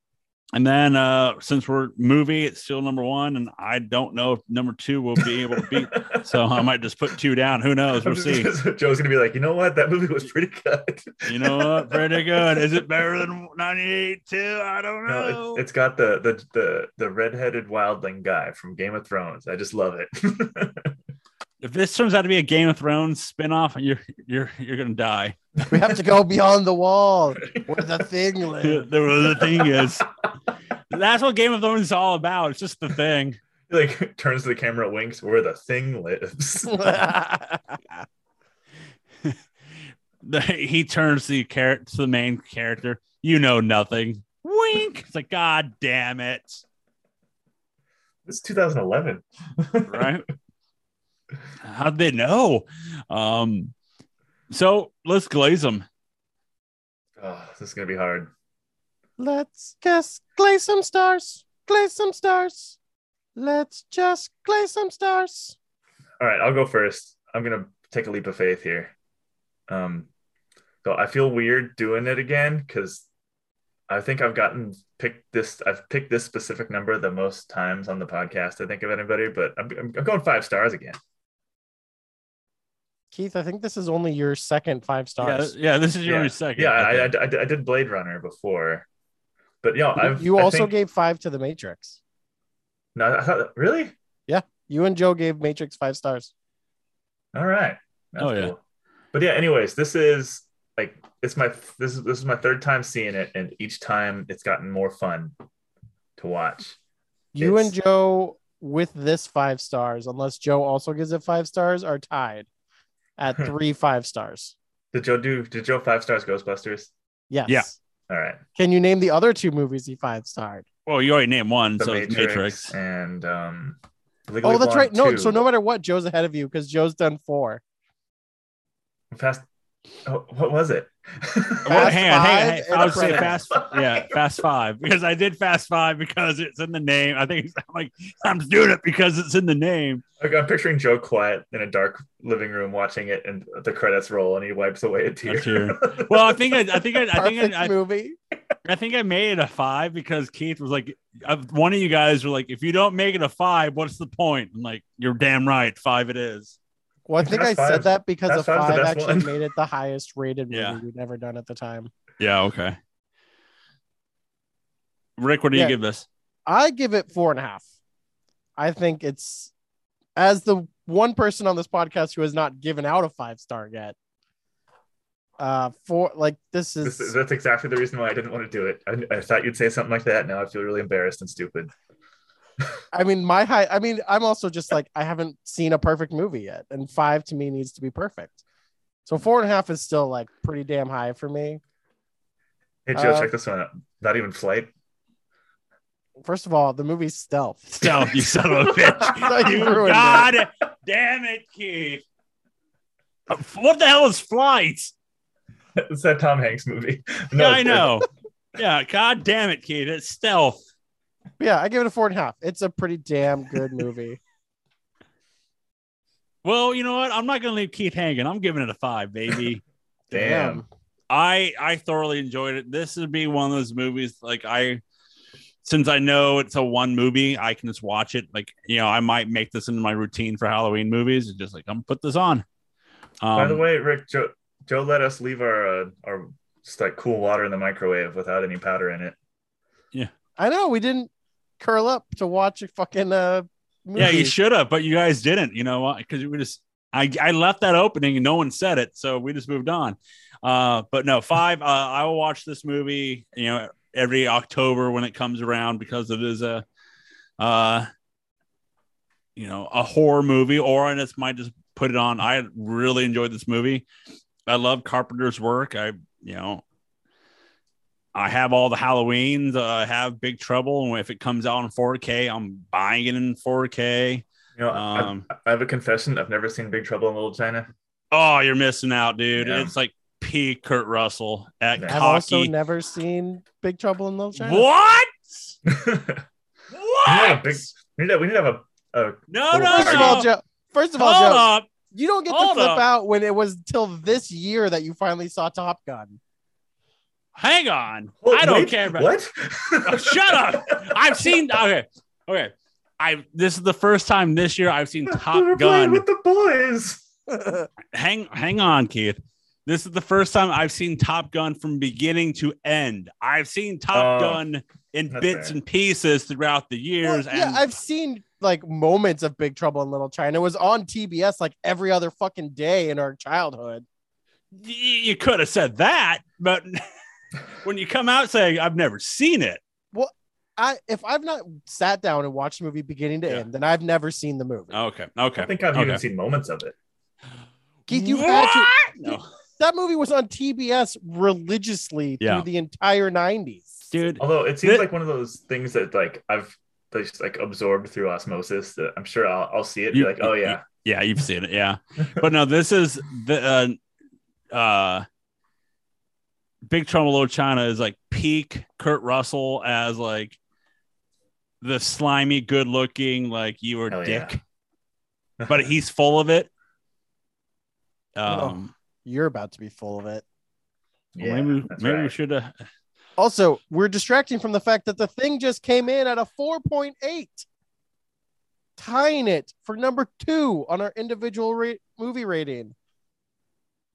And then uh since we're movie it's still number one and i don't know if number two will be able to beat so i might just put two down who knows we'll see Joe's gonna be like, you know what? That movie was pretty good. you know what pretty good is it better than 98 too i don't know No, it's, it's got the the the the redheaded wildling guy from Game of Thrones. I just love it. if this turns out to be a game of thrones spin-off you're you're you're gonna die We have to go beyond the wall where the thing lives. the, the thing is that's what game of thrones is all about. It's just the thing. He, like turns to the camera, winks, where the thing lives. the, he turns the character to the main character. You know nothing. Wink. It's like god damn it. It's 2011. right? How'd they know? Um so let's glaze them Oh, this is gonna be hard. Let's just glaze some stars. Glaze some stars. Let's just glaze some stars. All right, I'll go first. I'm gonna take a leap of faith here. Um, so I feel weird doing it again because I think I've gotten picked this. I've picked this specific number the most times on the podcast. I think of anybody, but I'm, I'm, I'm going five stars again. Keith, I think this is only your second five stars. yeah this is your Yeah. second Yeah, I, I, I, I did Blade Runner before, but you know, I've you also think- gave five to the Matrix. no. I thought, really? Yeah, you and Joe gave Matrix five stars. All right. That's Oh, yeah. cool. But yeah, anyways, this is like it's my this is this is my third time seeing it, and each time it's gotten more fun to watch. You It's- and Joe with this five stars, unless Joe also gives it five stars, are tied at three five stars. Did Joe do did Joe five stars Ghostbusters? Yes. Yeah. All right. Can you name the other two movies he five starred? well you already named one The so Matrix, it's matrix and um Legally Oh, that's Blonde right. No, 2. so no matter what, Joe's ahead of you because Joe's done four. fast oh, what was it? Well, Fast hang on, hang on, Five hang on. and I would say fast, yeah, fast five because I did fast five because it's in the name. I think I'm like I'm doing it because it's in the name. Like, I'm picturing Joe quiet in a dark living room watching it and the credits roll and he wipes away a tear. tear. Well, I think I, I think I, I think I, I, movie. I think I made it a five because Keith was like, uh, one of you guys were like, if you don't make it a five, what's the point? I'm like, you're damn right, five it is. Well, I think I Fast said that because Fast a Five's the five best actually one. made it the highest rated movie Yeah. we'd ever done at the time. Yeah, okay. Rick, what do you give this? I give it four and a half. I think it's as the one person on this podcast who has not given out a five star yet. Uh, for like this is This is- that's exactly the reason why I didn't want to do it. I, I thought you'd say something like that. Now I feel really embarrassed and stupid. I mean, my high. I mean, I'm also just like I haven't seen a perfect movie yet, and five to me needs to be perfect. So four and a half is still like pretty damn high for me. Hey Joe, Uh, check this one out. Not even flight. First of all, the movie's Stealth. Stealth, you son of a bitch. you you ruined it. God damn it, Keith. Uh, What the hell is flight? It's that Tom Hanks movie. Yeah, I know. yeah, god damn it, Keith. It's stealth. Yeah, I give it a four and a half. It's a pretty damn good movie. Well, you know what? I'm not gonna leave Keith hanging. I'm giving it a five, baby. Damn. I I thoroughly enjoyed it. This would be one of those movies like I since I know it's a one movie, I can just watch it. Like, you know, I might make this into my routine for Halloween movies. It's just like I'm gonna put this on. Um, By the way, Rick, Joe, Joe let us leave our uh, our just like cool water in the microwave without any powder in it. I know we didn't curl up to watch a fucking uh movie. Yeah, you should have, but you guys didn't. You know? Because we just I I left that opening and no one said it, so we just moved on. Uh, but no, five. Uh, I will watch this movie. You know, every October when it comes around because it is a, uh, you know, a horror movie, or I just might just put it on. I really enjoyed this movie. I love Carpenter's work. I you know. I have all the Halloweens. Uh, I have Big Trouble, and if it comes out in 4K, I'm buying it in 4K. You know, I- Um, I, have a confession. I've never seen Big Trouble in Little China. Oh, you're missing out, dude. Yeah. It's like peak Kurt Russell at Yeah. I've also never seen Big Trouble in Little China. what? we What? need a big. We need to, we need to have a, a no, no, First of all, Joe. First of all, Hold Joe, up. you don't get Hold to flip up. out when it was till this year that you finally saw Top Gun. Hang on. Oh, I don't wait, care about what. Oh, shut up. I've seen okay. Okay. I this is the first time this year I've seen we were Top Gun. with the boys. hang hang on, Keith. This is the first time I've seen Top Gun from beginning to end. I've seen Top Oh, Gun in bits fair. and pieces throughout the years. Well, yeah, and I've seen like moments of Big Trouble in Little China. It was on TBS like every other fucking day in our childhood. y- you could have said that, but when you come out saying I've never seen it, Well, I if I've not sat down and watched the movie beginning to Yeah. end, then I've never seen the movie. okay, I okay, don't think I've okay. even seen moments of it. Keith, you had to. No, That movie was on TBS religiously Yeah. through the entire '90s. dude. Although it seems Thi- like one of those things that like I've just like absorbed through osmosis. That I'm sure I'll, I'll see it. and You- be like, oh yeah, Yeah, you've seen it. Yeah, but no, this is the uh, uh, Big Trouble in Little China is like peak Kurt Russell as like the slimy, good-looking, like you were Hell yeah. dick, but he's full of it. Um, You're about to be full of it. yeah, maybe that's maybe we should have. Also, we're distracting from the fact that the thing just came in at a 4.8, tying it for number two on our individual ra- movie rating.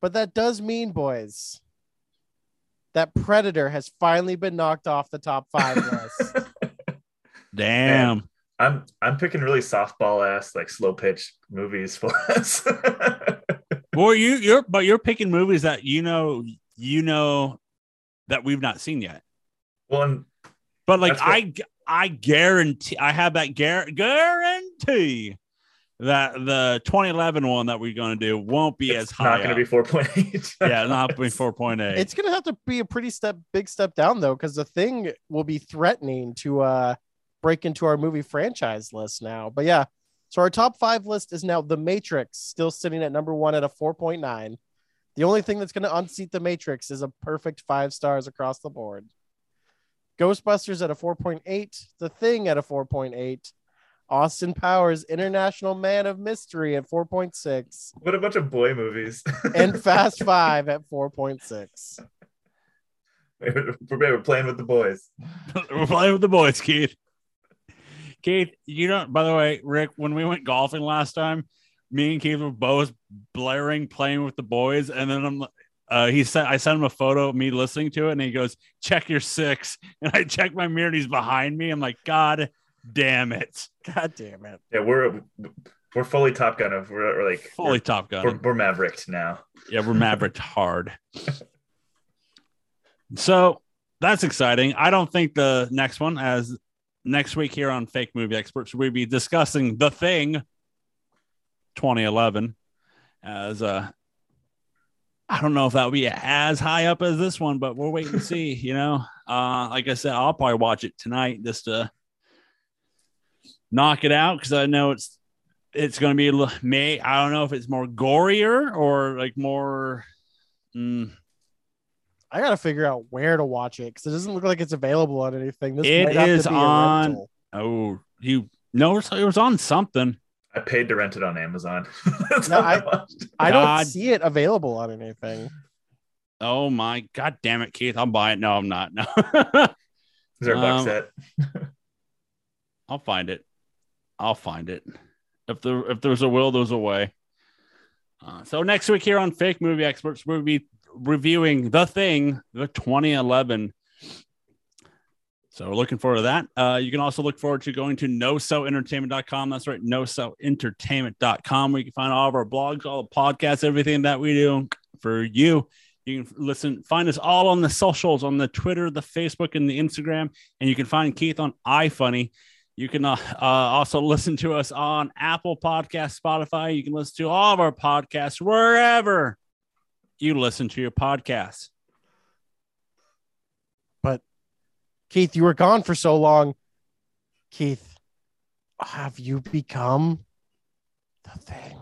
But that does mean, boys, that Predator has finally been knocked off the top five list. Damn. I'm I'm picking really softball ass like slow pitch movies for us. Well, you you're but you're picking movies that you know you know that we've not seen yet. well, and But like That's what- I I guarantee I have that gar- guarantee that the 2011 one that we're going to do won't be it's as high. not going to be 4.8. yeah, not be 4.8. it's gonna have to be a pretty step big step down though, because the thing will be threatening to uh break into our movie franchise list now. But yeah, so our top five list is now The Matrix, still sitting at number one at a 4.9. The only thing that's gonna unseat The Matrix is a perfect five stars across the board. Ghostbusters at a 4.8, The Thing at a 4.8, Austin Powers International Man of Mystery at 4.6, what a bunch of boy movies. and Fast Five at 4.6. we're, we're playing with the boys. we're playing with the boys, Keith. Keith, you don't. By the way, Rick, when we went golfing last time, me and Keith were both blaring, playing with the boys, and then I'm. Uh, he said I sent him a photo of me listening to it, and he goes, "Check your six. And I check my mirror, and he's behind me. I'm like, God damn it! God damn it. Yeah, we're we're fully Top Gun. Of we're, we're like Fully Top Gun. we're, we're, we're Mavericked now. Yeah, we're Maverick hard. So that's exciting. I don't think the next one, as next week here on Fake Movie Experts, we'll be discussing The Thing 2011 as uh I don't know if that'll be as high up as this one, but we'll wait and see. You know, uh, like I said, I'll probably watch it tonight just to knock it out because I know it's it's going to be a little- may I don't know if it's more gorier or like more. mm, I gotta figure out where to watch it because it doesn't look like it's available on anything. This It might have to is be a on- oh, you no, it was on something. I paid to rent it on Amazon. No, how I- I don't see it available on anything. Oh my god damn it, Keith! I'll buy it. No, I'm not. No, Is there a box Um, set? I'll find it. I'll find it. If there if there's a will, there's a way. Uh, so next week here on Fake Movie Experts, we'll be reviewing The Thing, the 2011. So we're looking forward to that. Uh, you can also look forward to going to nosoentertainment.com. That's right, nosoentertainment.com, where you can find all of our blogs, all the podcasts, everything that we do for you. You can listen, find us all on the socials, on the Twitter, the Facebook, and the Instagram. And you can find Keith on iFunny. You can uh, uh, also listen to us on Apple Podcast, Spotify. You can listen to all of our podcasts wherever you listen to your podcasts. But Keith, you were gone for so long. Keith, have you become the thing?